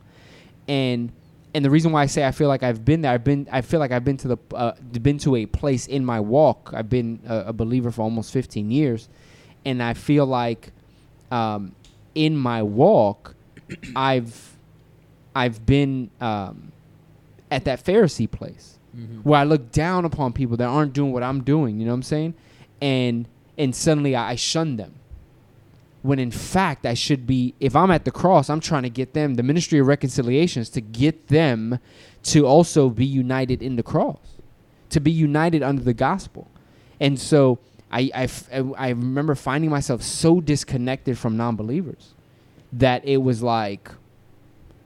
And and the reason why I say I feel like I've been there, I've been I feel like I've been to the uh, been to a place in my walk. I've been a, a believer for almost 15 years, and I feel like um, in my walk, I've I've been um, at that Pharisee place Mm-hmm. where I look down upon people that aren't doing what I'm doing. You know what I'm saying? And and suddenly I, I shun them. When in fact I should be, if I'm at the cross, I'm trying to get them. The ministry of reconciliation is to get them to also be united in the cross, to be united under the gospel. And so I I remember finding myself so disconnected from non-believers that it was like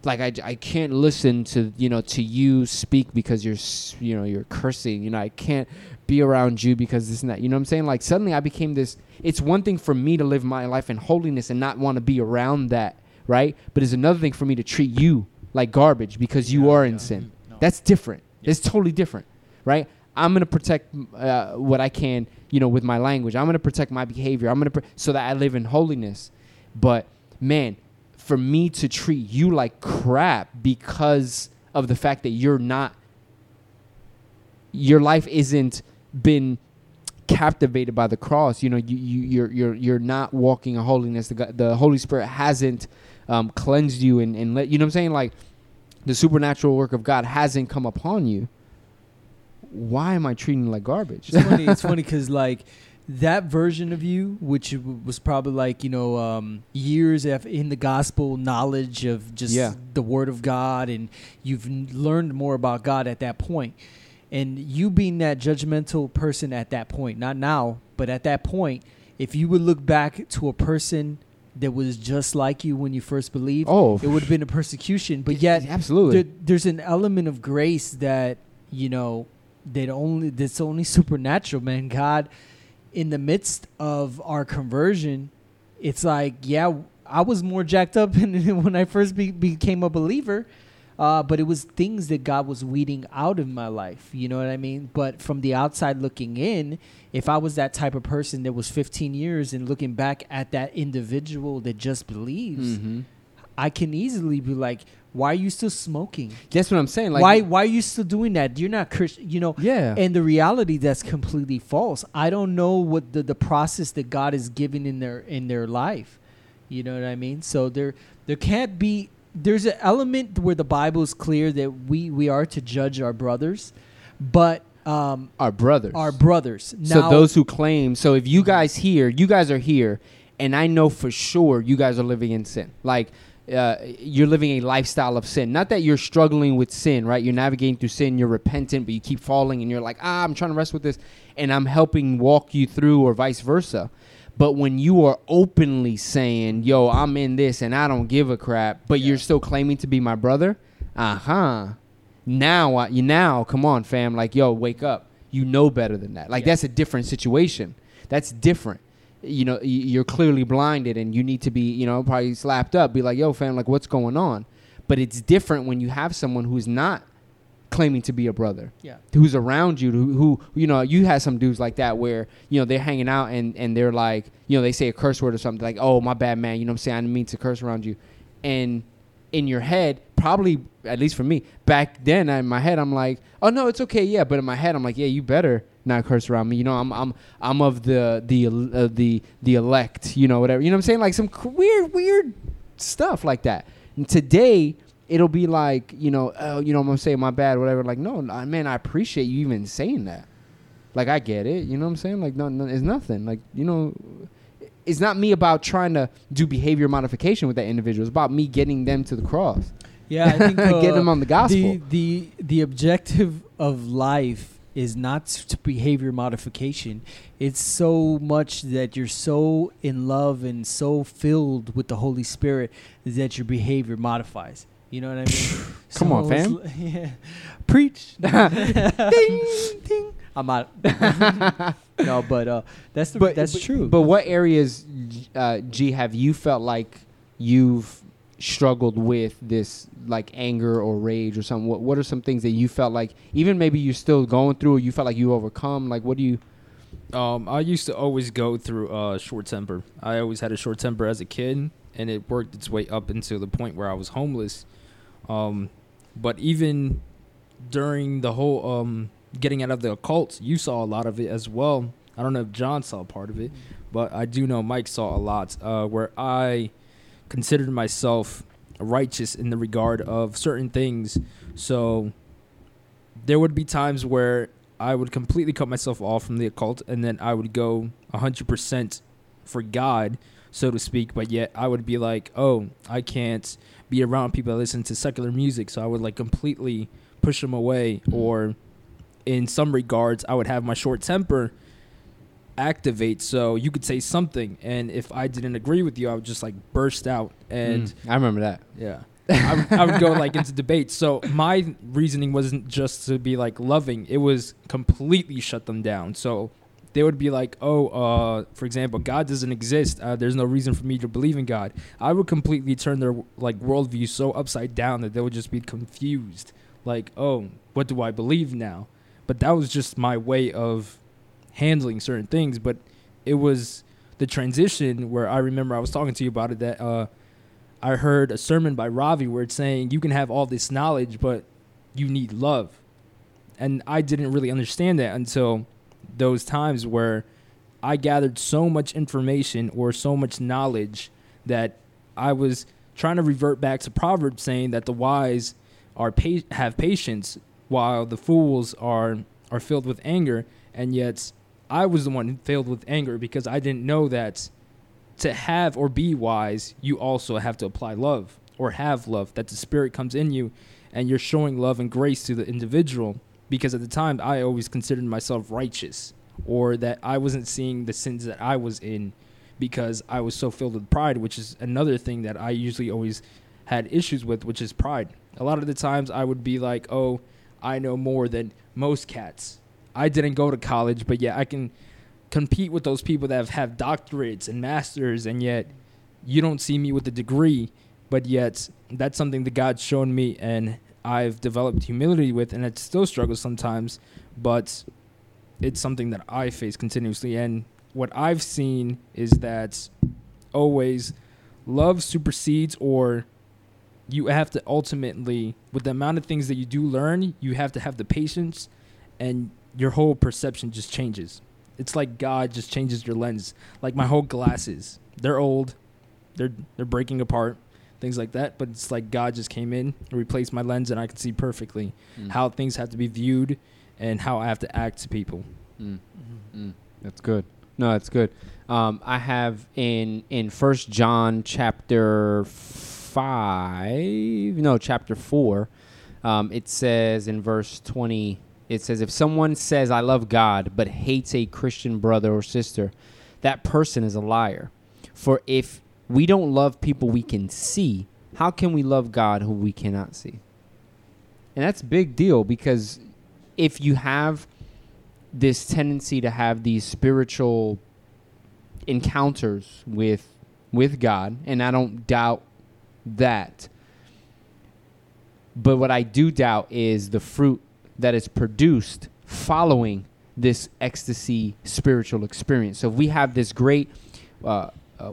like I, I can't listen to you know to you speak because you're you know you're cursing you know I can't be around you because this and that you know what I'm saying? Like suddenly I became this it's one thing for me to live my life in holiness and not want to be around that right? But it's another thing for me to treat you like garbage because you Yeah, are in yeah. sin. No. that's different. It's totally different right? I'm gonna protect uh, what I can you know with my language. I'm gonna protect my behavior. I'm gonna pr- so that I live in holiness. But man for me to treat you like crap because of the fact that you're not your life isn't been captivated by the cross. You know you, you you're you're you're not walking in holiness. The, God- the holy spirit hasn't um, cleansed you and, and let you know what i'm saying? Like the supernatural work of god hasn't come upon you. Why am i treating you like garbage? It's funny. It's funny because like that version of you, which was probably like you know um, years in the gospel knowledge of just Yeah. the Word of God, and you've learned more about God at that point, and you being that judgmental person at that point, not now, but at that point, if you would look back to a person that was just like you when you first believed, Oh, it would have been a persecution. But yet, absolutely. there, there's an element of grace that you know that only that's only supernatural man god in the midst of our conversion it's like yeah i was more jacked up when i first be, became a believer uh, but it was things that god was weeding out of my life you know what i mean but from the outside looking in if i was that type of person that was 15 years and looking back at that individual that just believes Mhm. i can easily be like why are you still smoking That's what I'm saying. Like, why why are you still doing that? You're not Christian, you know. Yeah. And the reality that's completely false. I don't know what the, the process that God is giving in their in their life. You know what I mean? So there there can't be there's an element where the Bible is clear that we we are to judge our brothers, but um our brothers. our brothers. so those who claim. So if you guys here, you guys are here, and I know for sure you guys are living in sin. Like. Uh, you're living a lifestyle of sin. Not that you're struggling with sin, right? You're navigating through sin. You're repentant, but you keep falling, and you're like, ah, I'm trying to wrestle with this, and I'm helping walk you through, or vice versa. But when you are openly saying, "Yo, I'm in this, and I don't give a crap," but you're still claiming to be my brother, uh huh. Now, I, you now, come on, fam. Like, yo, wake up. You know better than that. Like, Yeah. that's a different situation. That's different. You know, you're clearly blinded, and you need to be, you know, probably slapped up. Be like, yo, fam, like, what's going on? But it's different when you have someone who's not claiming to be a brother yeah. who's around you who, who you know you had some dudes like that where you know they're hanging out and and they're like you know they say a curse word or something like oh my bad man you know what i'm saying i didn't mean to curse around you and in your head probably at least for me back then in my head i'm like oh no it's okay yeah but in my head i'm like yeah you better not curse around me. You know i'm i'm i'm of the the uh, the the elect you know whatever. You know what i'm saying? Like some weird weird stuff like that. And today it'll be like you know oh you know i'm gonna say my bad whatever. Like no man i appreciate you even saying that. Like i get it. You know what i'm saying? Like no, no it's nothing. Like you know it's not me about trying to do behavior modification with that individual. It's about me getting them to the cross. Yeah, I think uh, get them on the gospel. The, the the objective of life is not to behavior modification. It's so much that you're so in love and so filled with the Holy Spirit that your behavior modifies. You know what I mean? Come on, So it's fam. Yeah. Preach. ding, ding. I'm out. no, but uh, that's the, but that's but- true. but what areas uh, g have you felt like you've struggled with this like anger or rage or something what, what are some things that you felt like even maybe you're still going through or you felt like you overcome like what do you Um, I used to always go through uh, short temper. I always had a short temper as a kid, and it worked its way up until the point where I was homeless. Um, but even during the whole um, getting out of the occult, you saw a lot of it as well. I don't know if John saw part of it, but I do know Mike saw a lot uh, where I considered myself righteous in the regard of certain things. So there would be times where I would completely cut myself off from the occult and then I would go 100% for God, so to speak. But yet I would be like, oh, I can't be around people that listen to secular music. So I would like completely push them away. Or in some regards, I would have my short temper activate so you could say something. And if I didn't agree with you, I would just like burst out. And Mm, i remember that yeah. I, would- I would go like into debate. So my reasoning wasn't just to be like loving; it was completely shut them down. So they would be like, "Oh, uh, for example, God doesn't exist. Uh, there's no reason for me to believe in God." I would completely turn their like worldview so upside down that they would just be confused. Like, "Oh, what do I believe now?" But that was just my way of handling certain things. But it was the transition where I remember I was talking to you about it that. Uh, I heard a sermon by Ravi where it's saying you can have all this knowledge, but you need love. And I didn't really understand that until those times where I gathered so much information or so much knowledge that I was trying to revert back to Proverbs saying that the wise are pa- have patience while the fools are are filled with anger and yet I was the one who failed with anger because I didn't know that to have or be wise, you also have to apply love or have love, that the Spirit comes in you and you're showing love and grace to the individual. Because at the time, I always considered myself righteous or that I wasn't seeing the sins that I was in because I was so filled with pride, which is another thing that I usually always had issues with, which is pride. A lot of the times I would be like, oh, I know more than most cats. I didn't go to college, but yeah, I can compete with those people that have, have doctorates and masters, and yet you don't see me with a degree, but yet that's something that God's shown me, and I've developed humility with, and it still struggles sometimes, but it's something that I face continuously. And what I've seen is that always love supersedes or you have to ultimately with the amount of things that you do learn you have to have the patience and your whole perception just changes it's like god just changes your lens like my whole glasses they're old they're they're breaking apart things like that but it's like god just came in and replaced my lens and i can see perfectly Mm. how things have to be viewed and how i have to act to people Mm. Mm. That's good. No, that's good. Um, I have in in First John chapter five, no, chapter four. Um, it says in verse twenty, it says, "If someone says I love God but hates a Christian brother or sister, that person is a liar. For if we don't love people we can see, how can we love God who we cannot see?" And that's a big deal because if you have this tendency to have these spiritual encounters with with God, and I don't doubt that. But what I do doubt is the fruit that is produced following this ecstasy spiritual experience. So if we have this great uh, uh,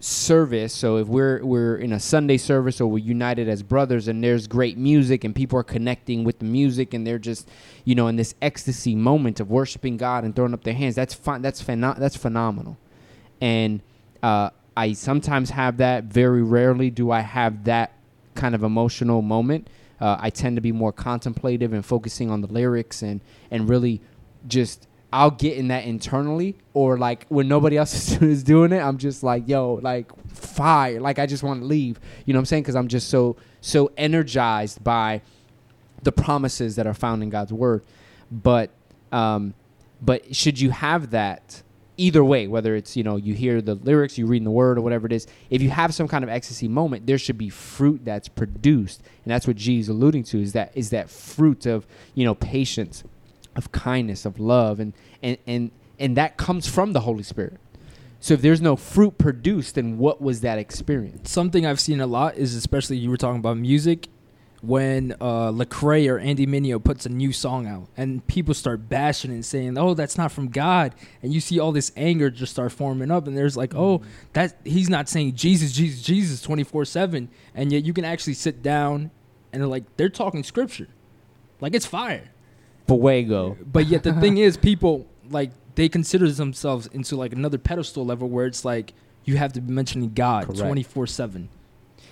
service, so if we're we're in a Sunday service or we're united as brothers, and there's great music and people are connecting with the music, and they're just you know in this ecstasy moment of worshiping God and throwing up their hands. That's fun. That's pheno- That's phenomenal, and uh, I sometimes have that. Very rarely do I have that kind of emotional moment. Uh, I tend to be more contemplative and focusing on the lyrics and and really just I'll get in that internally or like when nobody else is doing it, I'm just like, yo, like fire. Like I just want to leave. You know what I'm saying? Because I'm just so so energized by the promises that are found in God's word. But um, but should you have that either way, whether it's you know you hear the lyrics, you read the word, or whatever it is, if you have some kind of ecstasy moment, there should be fruit that's produced, and that's what G is alluding to. Is that is that fruit of you know patience, of kindness, of love, and and and and that comes from the Holy Spirit. So if there's no fruit produced, then what was that experience? something I've seen a lot is especially you were talking about music when uh Lecrae or Andy Mineo puts a new song out and people start bashing and saying, "Oh, that's not from God," and you see all this anger just start forming up, and there's like, "Oh, that he's not saying Jesus, Jesus, Jesus 24 seven," and yet you can actually sit down and they're like they're talking scripture, like it's fire. Fuego. But yet the thing is, people like they consider themselves into like another pedestal level where it's like you have to be mentioning God 24 seven.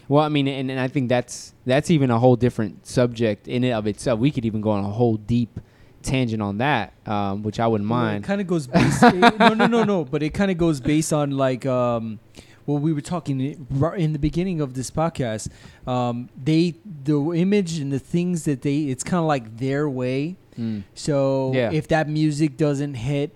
Well, I mean, and, and I think that's that's even a whole different subject in and of itself. We could even go on a whole deep tangent on that, um, which I wouldn't Well, mind. It kind of goes based. it- no, no, no, no. But it kind of goes based on like um, what we were talking in the beginning of this podcast. Um, they the image and the things that they it's kind of like their way. Mm. So Yeah. if that music doesn't hit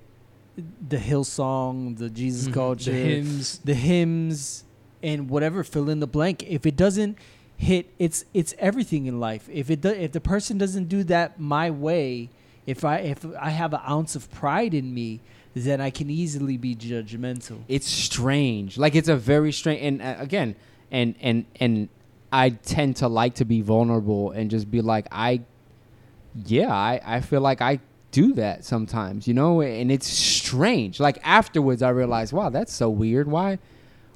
the Hillsong, the Jesus Mhm. culture, the hymns. the hymns and whatever fill in the blank if it doesn't hit it's it's everything in life if it do, if the person doesn't do that my way if i if i have an ounce of pride in me then i can easily be judgmental It's strange. Like it's a very strange. And uh, again, and and and I tend to like to be vulnerable and just be like, I, yeah, I I feel like I do that sometimes, you know, and it's strange. Like afterwards, I realize, wow, that's so weird. Why?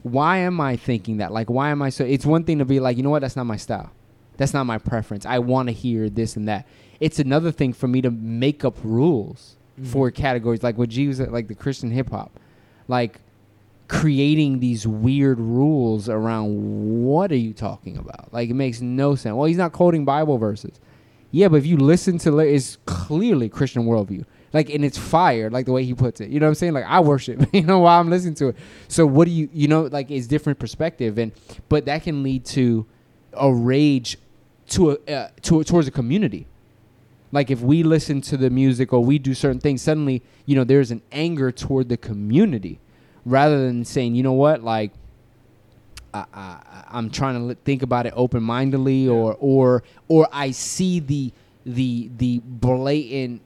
Why am I thinking that? Like, why am I so? It's one thing to be like, you know what? That's not my style. That's not my preference. I want to hear this and that. It's another thing for me to make up rules mm-hmm. for categories, like what G was like the Christian hip hop, like creating these weird rules around what are you talking about? Like it makes no sense. Well, he's not quoting Bible verses. Yeah, but if you listen to it's clearly Christian worldview, like and it's fire like the way he puts it. You know what i'm saying? Like i worship you know while i'm listening to it. So what do you you know like it's different perspective. And but that can lead to a rage to a uh, to towards a community. Like if we listen to the music or we do certain things suddenly you know there's an anger toward the community rather than saying you know what? Like I, I, I'm trying to think about it open mindedly, or or or I see the the the blatant,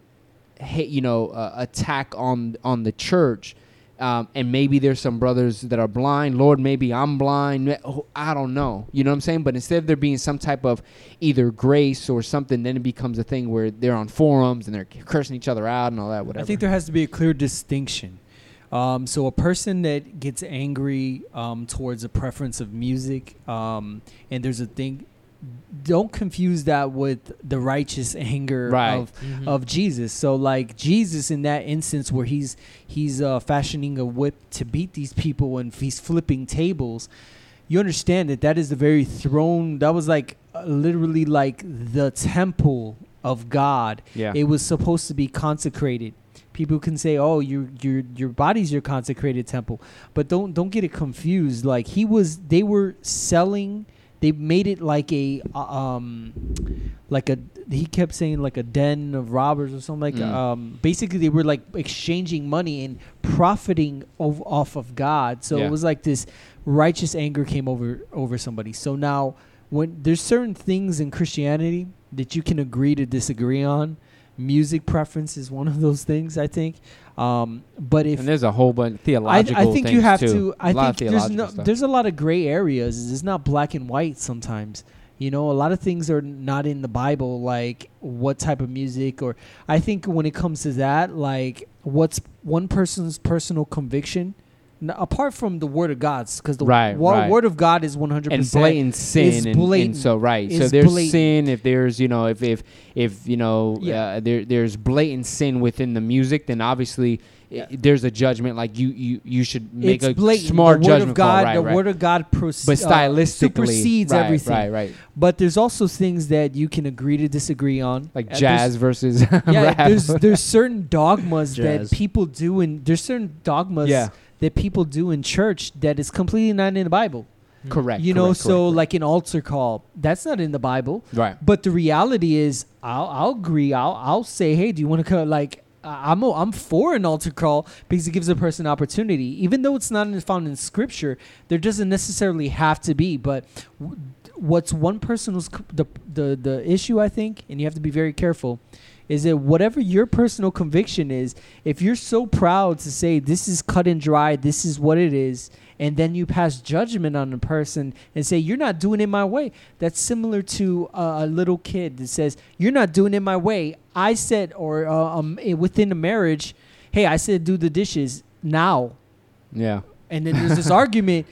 hate, you know, uh, attack on on the church, um, and maybe there's some brothers that are blind. Lord, maybe I'm blind. I don't know. You know what I'm saying? But instead of there being some type of either grace or something, then it becomes a thing where they're on forums and they're cursing each other out and all that. Whatever. I think there has to be a clear distinction. Um, so a person that gets angry um, towards a preference of music, um, and there's a thing, don't confuse that with the righteous anger Right. of Mhm. of Jesus. So like Jesus in that instance where he's he's uh, fashioning a whip to beat these people and he's flipping tables, you understand that that is the very throne. That was like uh, literally like the temple of God. yeah. It was supposed to be consecrated. People can say, "Oh, your your your body's your consecrated temple," but don't don't get it confused. Like he was, they were selling. They made it like a uh, um, like a. He kept saying like a den of robbers or something like. Mm. Um, basically, they were like exchanging money and profiting off of God. So Yeah. it was like this righteous anger came over over somebody. So now, when there's certain things in Christianity that you can agree to disagree on, music preference is one of those things. I think. Um, but if and there's a whole bunch of I, theological I think you have too. to. I A think there's no, stuff. there's a lot of gray areas. It's not black and white sometimes. You know, a lot of things are not in the Bible, like what type of music, or I think when it comes to that, like what's one person's personal conviction, n- apart from the Word of God's, because the Right, wo- right. Word of God is 100 and percent blatant sin is and, and so right so there's blatant. sin if there's you know if if if you know Yeah. uh, there there's blatant sin within the music then obviously i- Yeah. there's a judgment like you you you should make It's a blatant. smart the Word judgment of God, call right, the right. Word of God, proce- but uh, stylistically supersedes right, everything. right right But there's also things that you can agree to disagree on, like Uh, jazz versus yeah, rap. there's there's certain dogmas Jazz. that people do and there's certain dogmas yeah that people do in church that is completely not in the Bible. Hmm. correct you know, correct, so correct, like an altar call, that's not in the Bible. right But the reality is, I'll I'll agree. I'll I'll say, hey, do you want to come? Like, I'm a, I'm for an altar call because it gives a person opportunity, even though it's not found in Scripture. There doesn't necessarily have to be, but what's one person's the the the issue I think, and you have to be very careful. Is that whatever your personal conviction is, if you're so proud to say this is cut and dry, this is what it is, and then you pass judgment on a person and say you're not doing it my way, that's similar to a, a little kid that says you're not doing it my way. I said, or uh, um, eh, within a marriage, hey, I said do the dishes now, yeah and then there's this argument.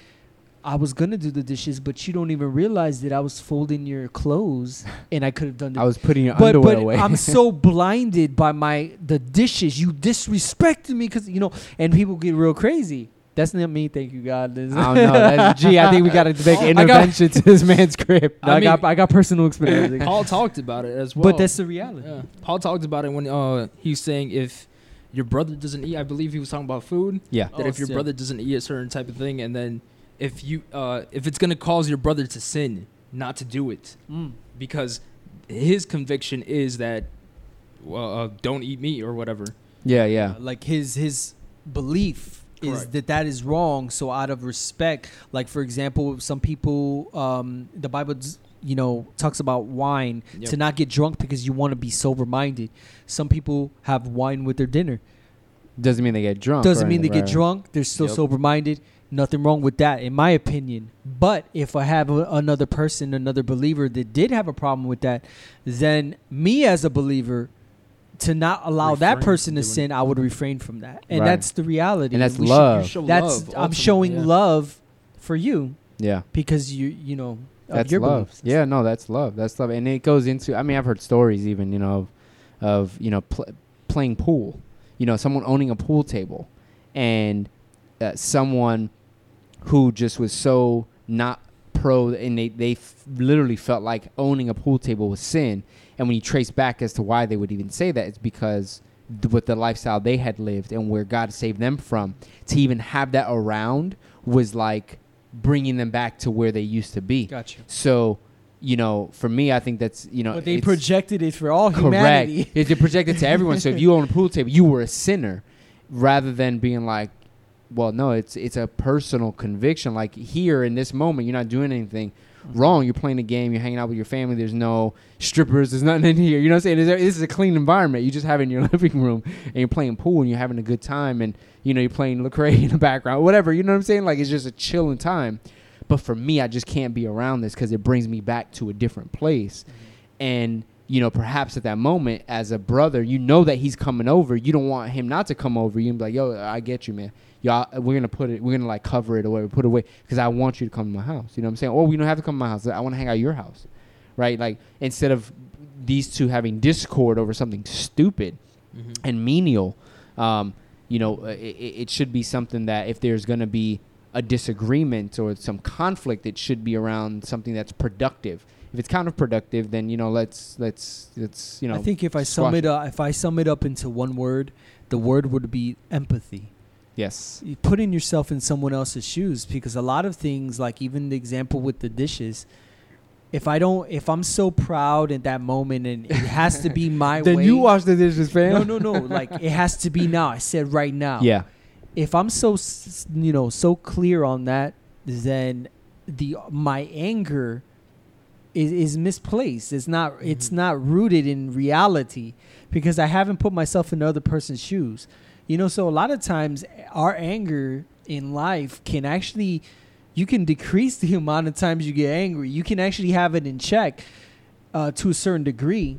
I was gonna do the dishes, but you don't even realize that I was folding your clothes, and I could have done the I was putting your but underwear but away I'm so blinded by my the dishes. You disrespected me because you know, and people get real crazy. That's not me. Thank you, God. I don't know. That's, gee, I think we got to make I got- intervention to this man's crib. I, I got I got personal experience, Paul talked about it as well. but that's the reality. yeah. Paul talked about it when uh, he's saying if your brother doesn't eat, I believe he was talking about food. Yeah. That Oh, if your sin. brother doesn't eat a certain type of thing, and then if you uh, if it's gonna cause your brother to sin, not to do it, Mm. because his conviction is that well, uh, don't eat meat or whatever. Yeah, yeah. like his his belief is Correct. that that is wrong. So out of respect, like for example, some people, um, the Bible, you know, talks about wine Yep. to not get drunk because you want to be sober minded. Some people have wine with their dinner. Doesn't mean they get drunk. Doesn't right, mean they right, get drunk. They're still Yep. sober minded. Nothing wrong with that, in my opinion. But if I have a, another person, another believer that did have a problem with that, then me as a believer, to not allow that person to doing sin, I would refrain from that, and Right. that's the reality. And that's We love. You show That's love, I'm showing yeah. love for you Yeah. because you you know of That's your love. beliefs. Yeah, no, that's love. That's love, and it goes into. I mean, I've heard stories even, you know, of, of you know, pl- playing pool. You know, someone owning a pool table, and uh, someone who just was so not pro, and they they f- literally felt like owning a pool table was sin. And when you trace back as to why they would even say that, it's because th- with the lifestyle they had lived and where God saved them from. To even have that around was like bringing them back to where they used to be. Gotcha. So, you know, for me, I think that's you know, But they projected it for all correct. humanity. It's projected to everyone. So if you own a pool table, you were a sinner, rather than being like, well, no, it's it's a personal conviction. Like here in this moment, you're not doing anything Mm-hmm. wrong. You're playing a game. You're hanging out with your family. There's no strippers. There's nothing in here. You know what I'm saying? This is a clean environment. You just have in your living room and you're playing pool and you're having a good time and you know you're playing Lecrae in the background, whatever. You know what I'm saying? Like it's just a chilling time. But for me, I just can't be around this because it brings me back to a different place. And you know, perhaps at that moment, as a brother, you know that he's coming over. You don't want him not to come over. You be like, "Yo, I get you, man. Y'all, we're gonna put it. We're gonna like cover it away, put it away, because I want you to come to my house. You know what I'm saying? Or we don't have to come to my house. I want to hang out at your house, right? Like instead of these two having discord over something stupid Mm-hmm. and menial, um, you know, uh, it, it should be something that if there's going to be a disagreement or some conflict, it should be around something that's productive. If it's counterproductive, then you know, let's let's let's you know. I think if I sum it up, if I sum it up into one word, the word would be empathy. Yes, You putting yourself in someone else's shoes because a lot of things, like even the example with the dishes, if I don't, if I'm so proud at that moment and it has to be my then way. you wash the dishes, fam. no, no, no. Like it has to be now. I said right now. Yeah, If I'm so, you know, so clear on that, then the my anger is, is misplaced. It's not. It's Mhm. not rooted in reality because I haven't put myself in the other person's shoes. You know, so a lot of times our anger in life can actually you can decrease the amount of times you get angry. You can actually have it in check uh, to a certain degree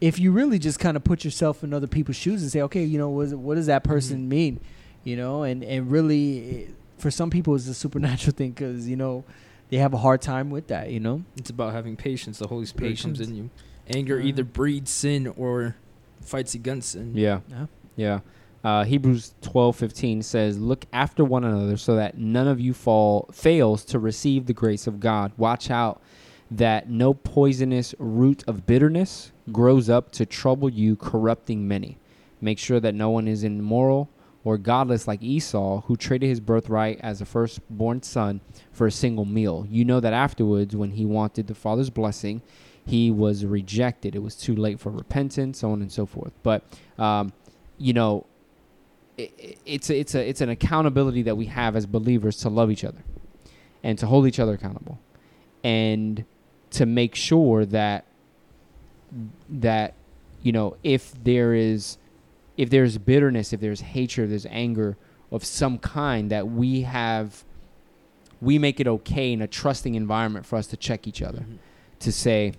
if you really just kind of put yourself in other people's shoes and say, okay, you know, what, is- what does that person mean? You know, and and really, it, for some people, it's a supernatural thing because you know they have a hard time with that. You know, It's about having patience. The Holy Spirit comes Patience. in you. Anger Yeah. either breeds sin or fights against sin. yeah. yeah. Yeah. Uh, Hebrews twelve fifteen says, Look after one another so that none of you fall fails to receive the grace of God. Watch out that no poisonous root of bitterness grows up to trouble you, corrupting many. Make sure that no one is immoral or godless like Esau, who traded his birthright as a firstborn son for a single meal. You know that afterwards, when he wanted the father's blessing, he was rejected. It was too late for repentance, so on and so forth. But um, you know, it, it- it's a, it's a it's an accountability that we have as believers to love each other, and to hold each other accountable, and to make sure that that you know if there is if there's bitterness, if there's hatred, if there's anger of some kind, that we have we make it okay in a trusting environment for us to check each other Mhm. to say,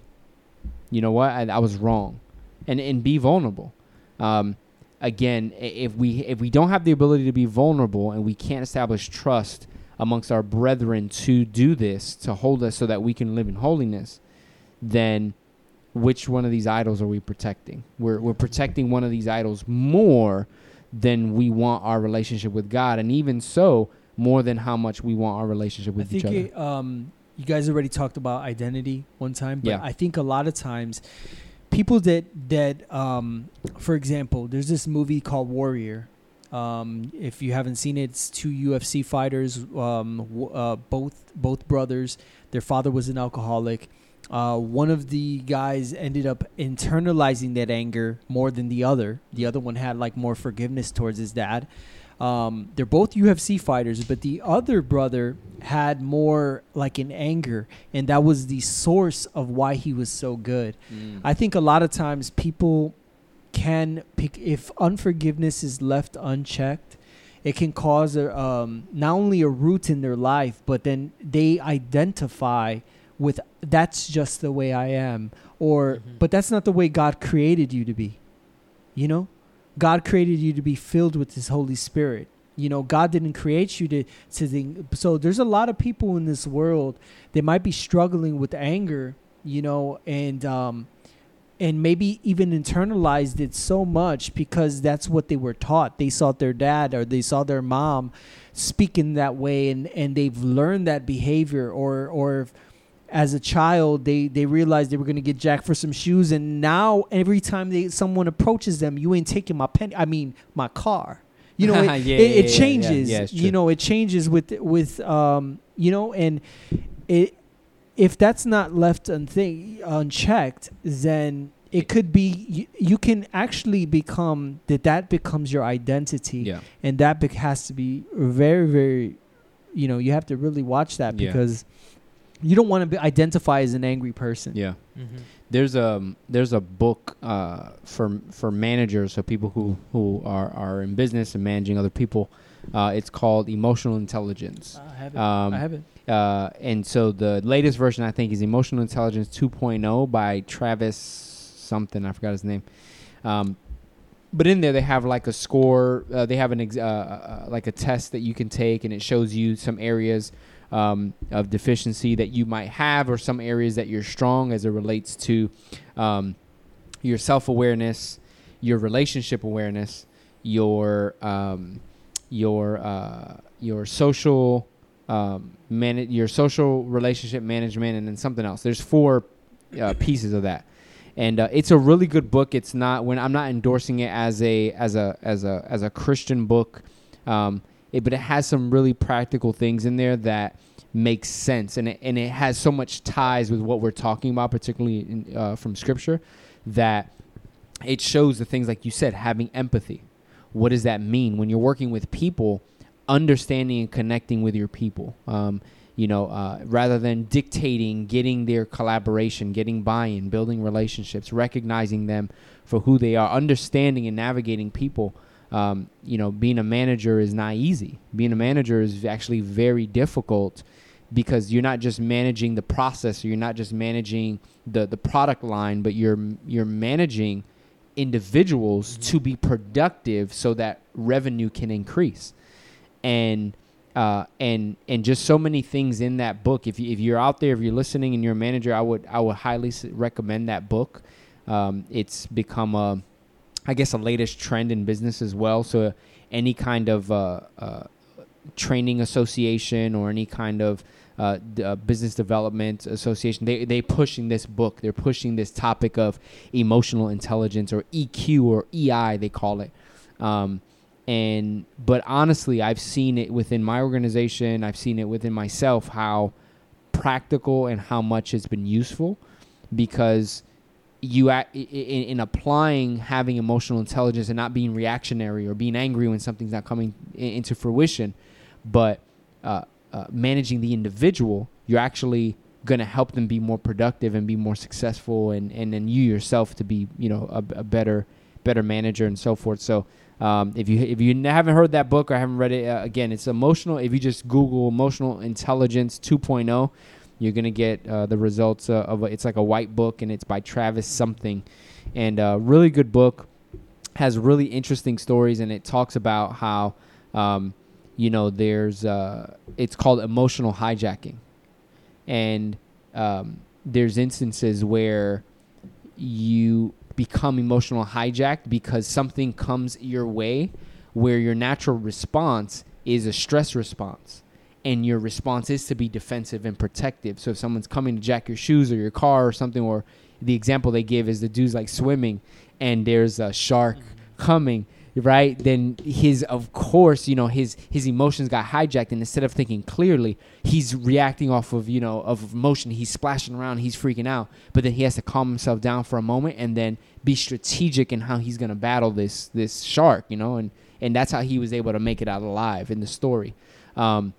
you know what, I, I was wrong, and and be vulnerable. Um, again, if we if we don't have the ability to be vulnerable and we can't establish trust amongst our brethren to do this to hold us so that we can live in holiness, then which one of these idols are we protecting? We're we're protecting one of these idols more than we want our relationship with God, and even so, more than how much we want our relationship with I each other. it, um, you guys already talked about identity one time, but Yeah. I think a lot of times people that that um, for example, there's this movie called Warrior. Um, if you haven't seen it, it's two UFC fighters, um, uh, both both brothers. Their father was an alcoholic. Uh, one of the guys ended up internalizing that anger more than the other. The other one had like more forgiveness towards his dad. Um, they're both UFC fighters, but the other brother had more like an anger, and that was the source of why he was so good. Mm. I think a lot of times people can pick if unforgiveness is left unchecked, it can cause a, um, not only a root in their life, but then they identify with that's just the way I am, or Mhm. but that's not the way God created you to be. You know, God created you to be filled with His Holy Spirit. You know, God didn't create you to to think. So there's a lot of people in this world that might be struggling with anger. You know, and um, and maybe even internalized it so much because that's what they were taught. They saw their dad or they saw their mom speaking that way, and and they've learned that behavior, or or as a child they they realized they were gonna get jacked for some shoes, and now every time they someone approaches them, you ain't taking my penny. I mean my car. You know, it, Yeah, it, it yeah, changes. yeah, you know, it changes with with um you know, and it if that's not left unthink unchecked, then it could be you, you can actually become that that becomes your identity Yeah. and that bec- has to be very very you know you have to really watch that Yeah. Because you don't want to be identify as an angry person Yeah. Mm-hmm. There's a there's a book uh, for for managers, so people who who are are in business and managing other people. Uh, it's called Emotional Intelligence. i have it Um, i have it Uh, and so the latest version I think is Emotional Intelligence 2.0 by Travis something I forgot his name. Um, but in there they have like a score. Uh, they have an ex- uh, uh, like a test that you can take, and it shows you some areas um, of deficiency that you might have, or some areas that you're strong as it relates to um, your self awareness, your relationship awareness, your um, your uh, your social um, man- your social relationship management, and then something else. There's four uh, pieces of that, and uh, it's a really good book. It's not when I'm not endorsing it as a as a as a as a Christian book, um, it, but it has some really practical things in there that makes sense, and it, and it has so much ties with what we're talking about, particularly in, uh, from Scripture, that it shows the things like you said, having empathy. What does that mean when you're working with people? Understanding and connecting with your people. Um, you know, uh, rather than dictating, getting their collaboration, getting buy-in, building relationships, recognizing them for who they are, understanding and navigating people. Um, you know, being a manager is not easy. Being a manager is actually very difficult because you're not just managing the process, or you're not just managing the the product line, but you're you're managing individuals to be productive so that revenue can increase and uh, and and just so many things in that book. If you, if you're out there, if you're listening and you're a manager, I would I would highly recommend that book. Um, it's become a, I guess, a latest trend in business as well. So any kind of uh, uh, training association or any kind of uh, d- uh, business development association, they they pushing this book. They're pushing this topic of emotional intelligence or EQ or EI they call it. Um, and but honestly i've seen it within my organization i've seen it within myself how practical and how much it's been useful because you in, in applying having emotional intelligence and not being reactionary or being angry when something's not coming into fruition but uh, uh, managing the individual you're actually going to help them be more productive and be more successful and and then you yourself to be you know a, a better better manager and so forth so um, if you if you haven't heard that book or haven't read it uh, again, it's emotional. If you just Google emotional intelligence 2.0, you're gonna get uh, the results uh, of a, it's like a white book and it's by Travis something, and uh, really good book. Has really interesting stories and it talks about how um, you know there's uh, it's called emotional hijacking, and um, there's instances where you become emotional hijacked because something comes your way where your natural response is a stress response and your response is to be defensive and protective. So if someone's coming to jack your shoes or your car or something or the example they give is the dude's like swimming and there's a shark coming right? Then his of course you know his his emotions got hijacked and instead of thinking clearly he's reacting off of you know of emotion. He's splashing around. He's freaking out. But then he has to calm himself down for a moment and then be strategic in how he's going to battle this this shark you know? And and that's how he was able to make it out alive in the story. Um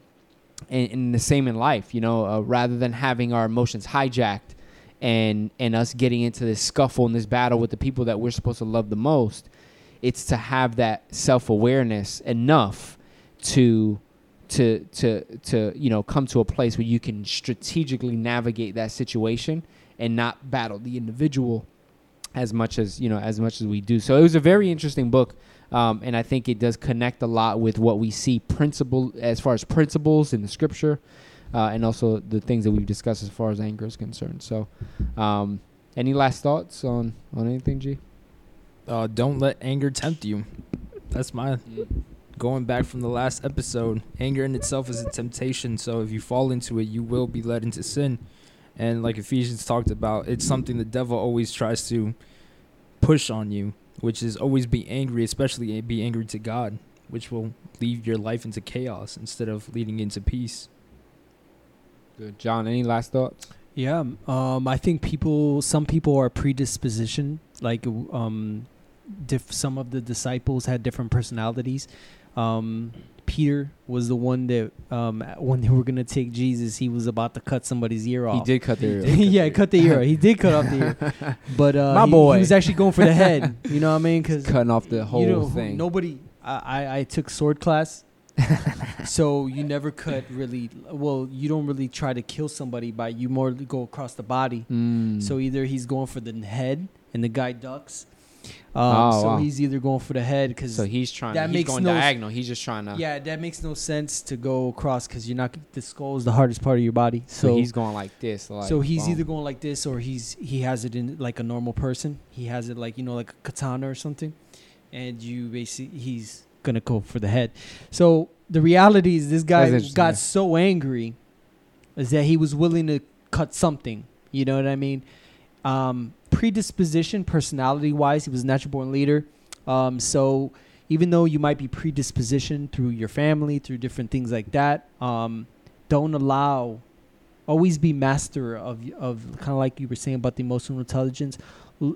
and, the same in life you know uh, rather than having our emotions hijacked and and us getting into this scuffle and this battle with the people that we're supposed to love the most it's to have that self-awareness enough to to to to you know come to a place where you can strategically navigate that situation and not battle the individual as much as you know as much as we do. So it was a very interesting book um, and i think it does connect a lot with what we see principle as far as principles in the scripture uh, and also the things that we've discussed as far as anger is concerned so um, any last thoughts on on anything g Uh, don't let anger tempt you. That's my going back from the last episode. Anger in itself is a temptation, so if you fall into it, you will be led into sin. And like Ephesians talked about, it's something the devil always tries to push on you, which is always be angry, especially be angry to God, which will lead your life into chaos instead of leading into peace. Good. John, any last thoughts? Yeah, um, I think people, some people are predisposition. Like, um, diff- some of the disciples had different personalities. Um, Peter was the one that, um, when they were gonna take Jesus, he was about to cut somebody's ear off. He did cut their. Ear. yeah, cut the ear. off. He did cut off the ear, but uh, My he, boy. he was actually going for the head. You know what I mean? Because cutting off the whole you know, thing. Nobody. I, I I took sword class, so you never cut really. Well, you don't really try to kill somebody by you more go across the body. Mm. So either he's going for the head and the guy ducks. Um, Oh, so wow. he's either going for the head because so he's trying. that he's makes going no diagonal. He's just trying to. yeah, that makes no sense to go across because you're not the skull is the hardest part of your body. So, So he's going like this. Like, so he's boom. either going like this or he's he has it in like a normal person. He has it like you know like a katana or something, and you basically he's gonna go for the head. So the reality is this guy got so angry, is that he was willing to cut something. You know what I mean? Um, predisposition, personality wise, he was a natural born leader. Um, so even though you might be predispositioned through your family, through different things like that, um, don't allow always be master of of kind of like you were saying about the emotional intelligence.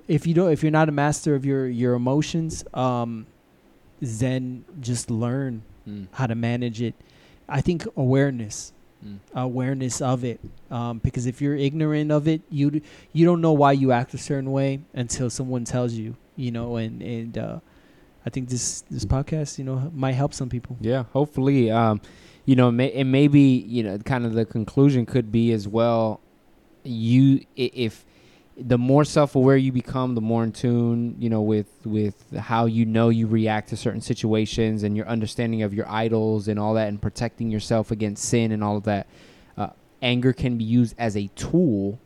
If you don't, if you're not a master of your your emotions, um, then just learn Mm, how to manage it. I think awareness, mm. awareness of it, um, because if you're ignorant of it, you you don't know why you act a certain way until someone tells you, you know. And and uh, I think this this podcast, you know, might help some people. Yeah, hopefully, um, you know, may, and maybe you know, kind of the conclusion could be as well. You, if the more self-aware you become, the more in tune, you know, with with how you know you react to certain situations and your understanding of your idols and all that, and protecting yourself against sin and all of that. Uh, anger can be used as a tool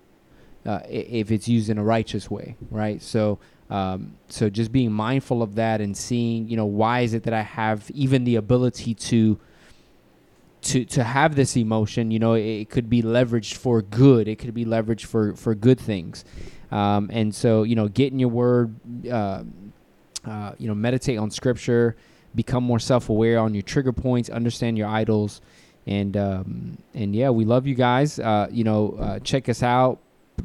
uh, if it's used in a righteous way, right? So. Um, so just being mindful of that and seeing, you know, why is it that I have even the ability to to to have this emotion? You know, it, it could be leveraged for good. It could be leveraged for for good things. Um, and so, you know, get in your word. Uh, uh, you know, meditate on scripture. Become more self-aware on your trigger points. Understand your idols. And um, and yeah, we love you guys. Uh, you know, uh, check us out.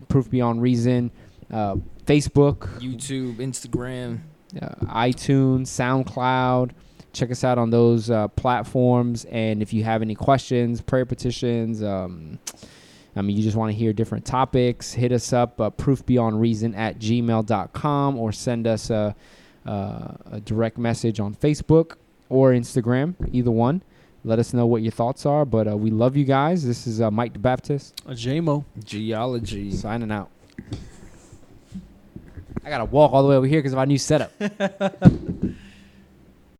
Proof Beyond Reason. Uh, Facebook, YouTube, Instagram. uh, iTunes, SoundCloud. Check us out on those uh, platforms. And if you have any questions, prayer petitions, um, I mean, you just want to hear different topics, hit us up, uh, proofbeyondreason at gmail.com, or send us a, uh, a direct message on Facebook or Instagram, either one. Let us know what your thoughts are. But uh, we love you guys. This is uh, Mike the Baptist A JMO. Geology. signing out. I got to walk all the way over here because of our new setup.